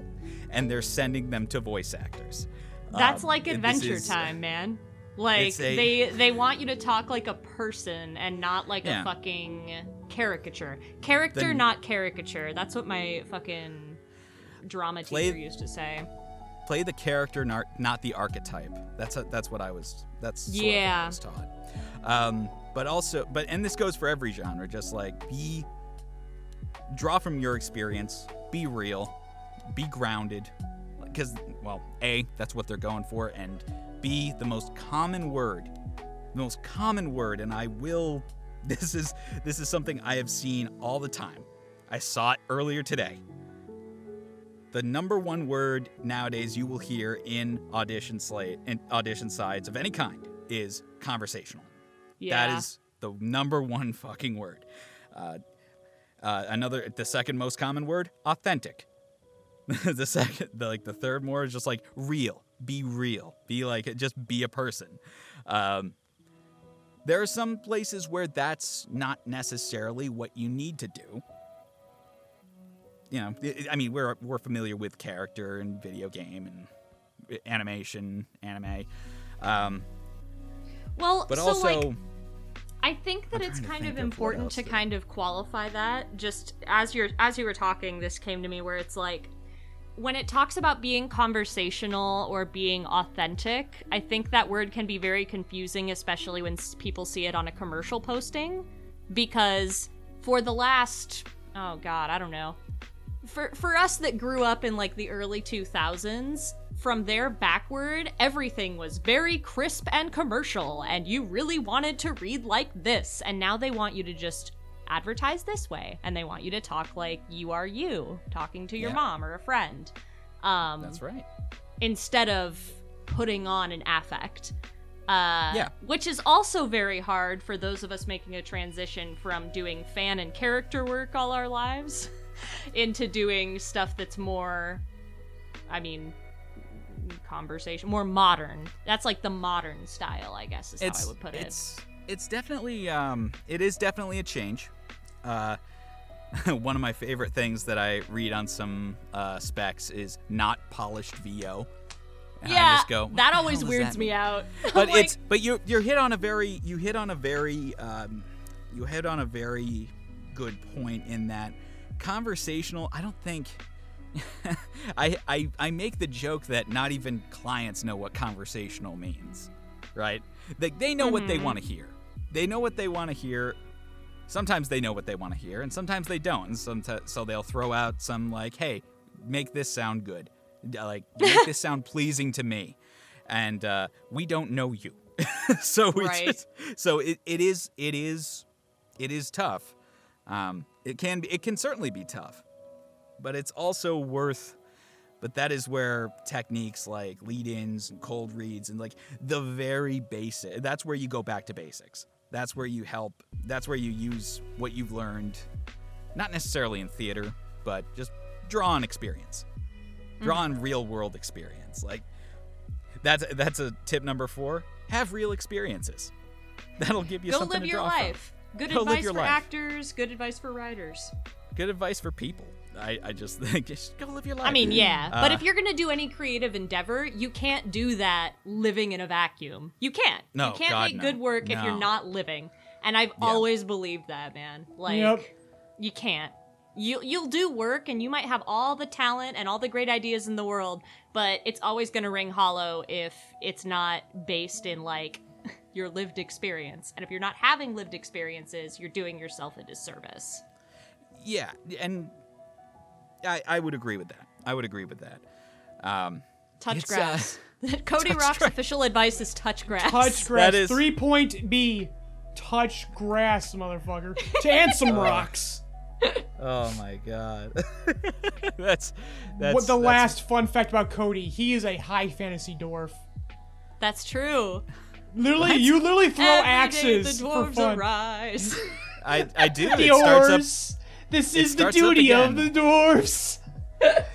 and they're sending them to voice actors That's Um, like Adventure is- Time, man. *laughs* Like a- they they want you to talk like a person and not like Yeah. a fucking caricature. Character, Then- not caricature. That's what my fucking drama Play- teacher used to say. play the character, not not the archetype. That's a, that's what I was. That's of what Yeah. I was taught. Um, but also, but and this goes for every genre. Just like be, draw from your experience. Be real. Be grounded. Because well, a that's what they're going for, and b the most common word, the most common word, and I will. *laughs* This is this is something I have seen all the time. I saw it earlier today the number one word nowadays you will hear in audition slate in audition sides of any kind is conversational. Yeah. That is the number one fucking word. Uh, uh, another, the second most common word, authentic. *laughs* the second, the, like the third more is just like real. Be real. Be like, just be a person. Um, there are some places where that's not necessarily what you need to do you know, I- mean, we're we're familiar with character and video game and animation, anime, um, well, but so also like I think that I'm it's kind of of important to- kind of qualify that. Just as you're as you were talking, this came to me where it's like when it talks about being conversational or being authentic, I think that word can be very confusing, especially when people see it on a commercial posting, because for the last oh god, I don't know, for for us that grew up in like the early 2000s from there backward everything was very crisp and commercial and you really wanted to read like this and now they want you to just advertise this way and they want you to talk like you are you talking to your Yeah. mom or a friend um that's right. instead of putting on an affect. Uh, Yeah. Which is also very hard for those of us making a transition from doing fan and character work all our lives *laughs* into doing stuff that's more, I mean, conversation, more modern. That's like the modern style, I guess, is how I would put it. it's it's definitely um it is definitely a change. Uh, *laughs* one of my favorite things that I read on some uh, specs is not polished VO. And I yeah, just go, that always weirds that me out. *laughs* But Like, it's but you you're hit on a very you hit on a very um, you hit on a very good point in that conversational. I don't think. *laughs* I, I I make the joke that not even clients know what conversational means, right? They, they know what they Mhm. want to hear. They know what they want to hear. Sometimes they know what they want to hear, and sometimes they don't. And sometimes, so they'll throw out some like, "Hey, make this sound good, like make *laughs* this sound pleasing to me," and uh, we don't know you, *laughs* so we Right. just so it, it is it is it is tough. Um, it can be it can certainly be tough, but it's also worth. But that is where techniques like lead-ins and cold reads and like the very basic. That's where you go back to basics. That's where you help. That's where you use what you've learned, not necessarily in theater, but just draw on experience, draw mm-hmm. on real-world experience. Like that's that's a tip number four. Have real experiences. *laughs* That'll give you go something live to your draw from. life. Good Go advice for life. actors, good advice for writers. Good advice for people. I, I just think *laughs* just go live your life. I mean, yeah, but Uh, if you're gonna do any creative endeavor, you can't do that living in a vacuum. You can't. No, you can't God, make no. good work if you're not living. And I've always believed that, man. Like, Yep. you can't. You you'll do work, and you might have all the talent and all the great ideas in the world, but it's always gonna ring hollow if it's not based in like *laughs* your lived experience. And if you're not having lived experiences, you're doing yourself a disservice. yeah, and I, I would agree with that. I would agree with that. Um, Touch It's, uh, grass. *laughs* *laughs* Cody touch Rock's grass. official advice is touch grass. Touch grass. is- Three point B. Touch grass, motherfucker. and some *laughs* rocks. oh my god, that's that's what the that's- last fun fact about Cody? He is a high fantasy dwarf. That's true. Literally, you literally throw Every day axes the for dwarves fun. arise. I I do. It starts up. Dwarves. This is the starts up duty of again. the dwarves. *laughs*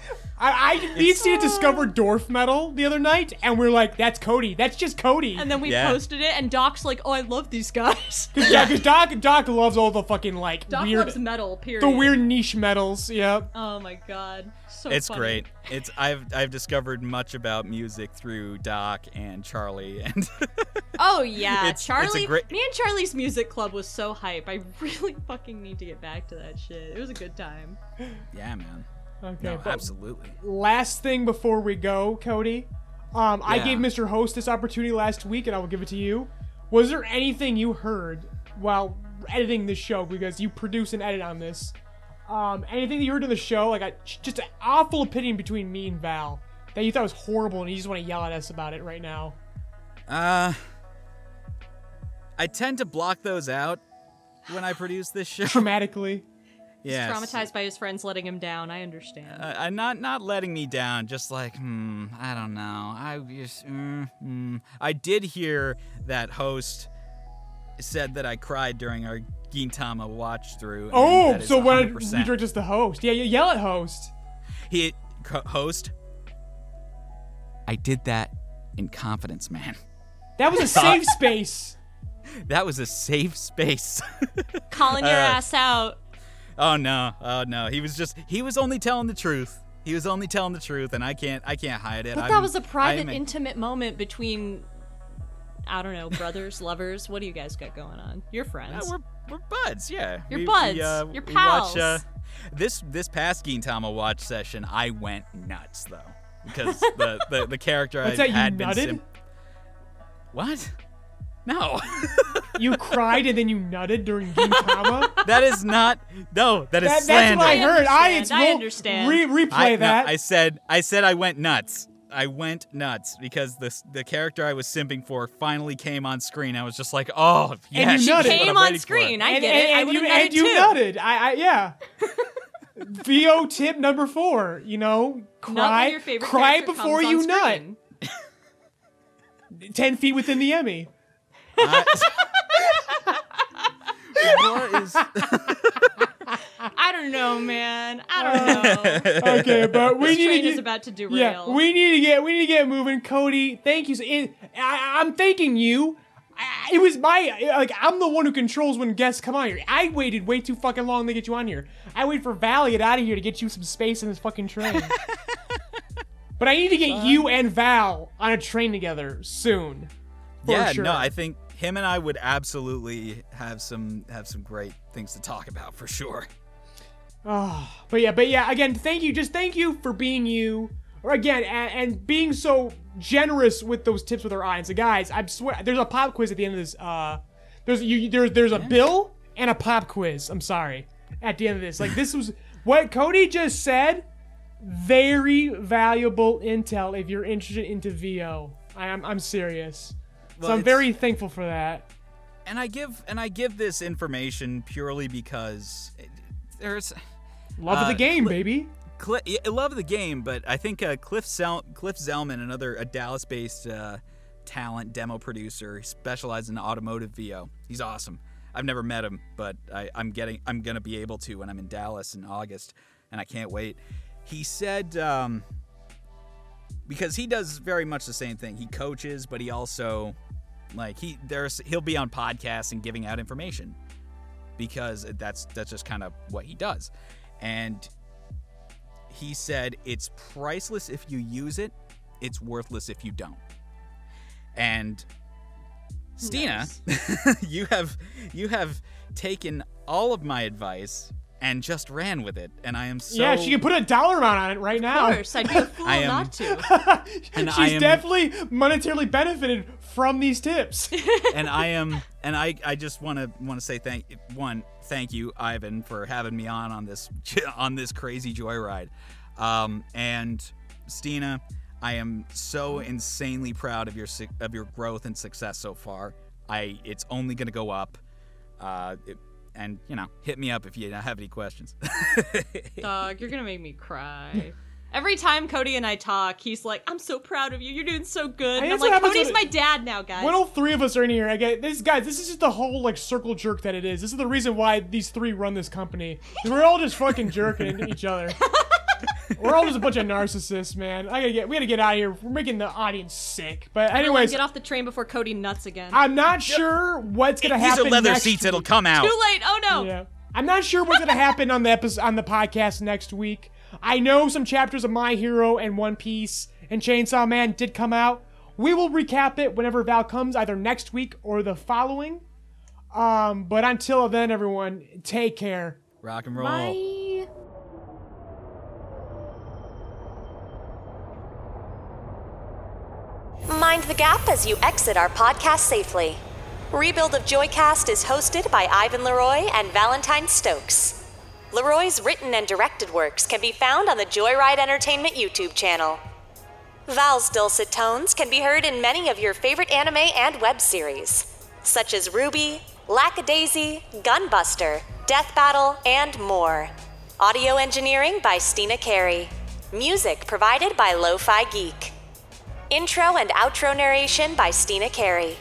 I, I me and Steve discovered dwarf metal the other night, and we're like, "That's Cody. That's just Cody." and then we Yeah. posted it, and Doc's like, "Oh, I love these guys." *laughs* Because Doc, 'cause Doc, Doc loves all the fucking like Doc weird, loves metal. Period. the weird niche metals. Yep. Oh my god, so It's funny. great. It's I've I've discovered much about music through Doc and Charlie, and *laughs* Oh yeah, It's- it's a Charlie. great- Me and Charlie's music club was so hype. I really fucking need to get back to that shit. It was a good time. yeah, man. Okay, No, absolutely. last thing before we go, Cody. Um, I gave Mr. Host this opportunity last week, and I will give it to you. Was there anything you heard while editing this show because you produce and edit on this? Um, anything that you heard in the show, like a, just an awful opinion between me and Val that you thought was horrible, and you just want to yell at us about it right now? Uh, I tend to block those out when I produce this show. Dramatically. *laughs* Yeah, Traumatized by his friends letting him down. I understand. Uh, uh, not not letting me down. Just like, hmm, I don't know. I just, mm, mm. I did hear that host said that I cried during our Gintama watch through. Oh, so when 100%. you're just the host. Yeah, you yell at host. he co- host. I did that in confidence, man. That was a *laughs* safe space. That was a safe space. *laughs* Calling your uh, ass out. oh no, oh no. He was just he was only telling the truth. He was only telling the truth, and I can't I can't hide it. But I'm- that was a private, a- intimate moment between, I don't know, brothers, *laughs* lovers. What do you guys got going on? You're Uh, friends. we're we're buds, yeah. You're We- buds. We, uh, You're we watch, uh, pals. this this past Gintama watch session, I went nuts though because the, the the character *laughs* What's I that, you had been nutted? sim- what? No, *laughs* You cried and then you nutted during Gintama. that is not. No, that is That, that's slander. what I I heard. I, understand, it's I understand. Re- replay I, no, that. I said I said I went nuts. I went nuts because the the character I was simping for finally came on screen. I was just like, oh, yeah, you she's nutted. Came on waiting for. screen. I and, get and, it. I and would you, nutted and you too. nutted. I, I yeah. *laughs* VO tip number four. You know, cry, cry before you nut. Ten feet within the Emmy. I- *laughs* *laughs* what is? I don't know, man. I don't uh, know. *laughs* Okay, but we this need to get, is about to derail. Yeah, we need to get we need to get moving. Cody, thank you. so- It, I, I'm thanking you. I, it was my like I'm the one who controls when guests come on here. I waited way too fucking long to get you on here. I waited for Val to get out of here to get you some space in this fucking train. *laughs* but I need to get you and Val on a train together soon. For yeah, sure. no, I think him and I would absolutely have some have some great things to talk about for sure. Oh, but yeah, but yeah, again, thank you. Just thank you for being you. Or again, and, and being so generous with those tips with our audience. So guys, I swear, there's a pop quiz at the end of this. Uh, there's you, there's there's a bill and a pop quiz. I'm sorry. At the end of this, like this was what Cody just said. Very valuable intel if you're interested into VO. I am I'm serious. Well, so I'm very thankful for that. And I give and I give this information purely because it- there's Love of Uh, the game, Cl- baby. Cli I love the game, but I think uh, Cliff Zel- Cliff Zellman, another a Dallas-based uh, talent demo producer, specializes in automotive VO. He's awesome. I've never met him, but I, I'm getting I'm gonna be able to when I'm in Dallas in August, and I can't wait. He said um, because he does very much the same thing. He coaches, but he also like he there's he'll be on podcasts and giving out information because that's that's just kind of what he does. And he said it's priceless if you use it, it's worthless if you don't. And Steena, *laughs* you have you have taken all of my advice and just ran with it, and I am so yeah, she can put a dollar amount on it right now. Of course, I'd be a fool I am- not to. *laughs* And She's I am- definitely monetarily benefited from these tips. *laughs* and I am and I I just want to want to say thank one thank you Ivan for having me on on this *laughs* on this crazy joyride, um, and Steena, I am so insanely proud of your of your growth and success so far. I it's only gonna go up, uh, it- and you know hit me up if you have any questions. *laughs* Dog, you're gonna make me cry. Every time Cody and I talk, he's like, "I'm so proud of you. You're doing so good." And I'm like, "Cody's my dad now, guys." when all three of us are in here, I get this, guys. This is just the whole like circle jerk that it is. This is the reason why these three run this company. We're all just fucking jerking into each other. *laughs* We're all just a bunch of narcissists, man. I gotta get, we gotta get out of here. We're making the audience sick. But Everyone anyways, get off the train before Cody nuts again. I'm not sure what's gonna These happen. are leather next seats. week. It'll come out. Too late. Oh no. Yeah. I'm not sure what's gonna happen on the episode on the podcast next week. I know some chapters of My Hero and One Piece and Chainsaw Man did come out. We will recap it whenever Val comes, either next week or the following. Um, but until then, everyone, take care. Rock and roll. Bye. Mind the gap as you exit our podcast safely. Rebuild of Joycast is hosted by Ivan Leroy and Valentine Stokes. Leroy's written and directed works can be found on the Joyride Entertainment YouTube channel. Val's dulcet tones can be heard in many of your favorite anime and web series, such as RWBY, Lackadaisy, Gunbuster, Death Battle, and more. Audio engineering by Steena Carey. Music provided by Lo-Fi Geek. Intro and outro narration by Steena Carey.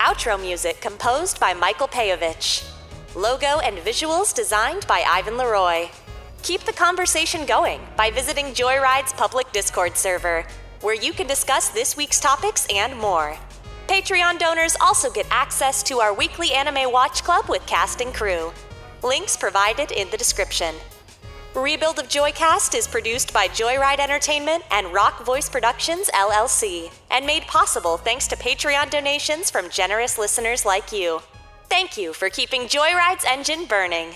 Outro music composed by Michael Peyovich. Logo and visuals designed by Ivan Leroy. Keep the conversation going by visiting Joyride's public Discord server, where you can discuss this week's topics and more. Patreon donors also get access to our weekly anime watch club with cast and crew. Links provided in the description. Rebuild of Joycast is produced by Joyride Entertainment and Rock Voice Productions LLC, and made possible thanks to Patreon donations from generous listeners like you. Thank you for keeping Joyride's engine burning.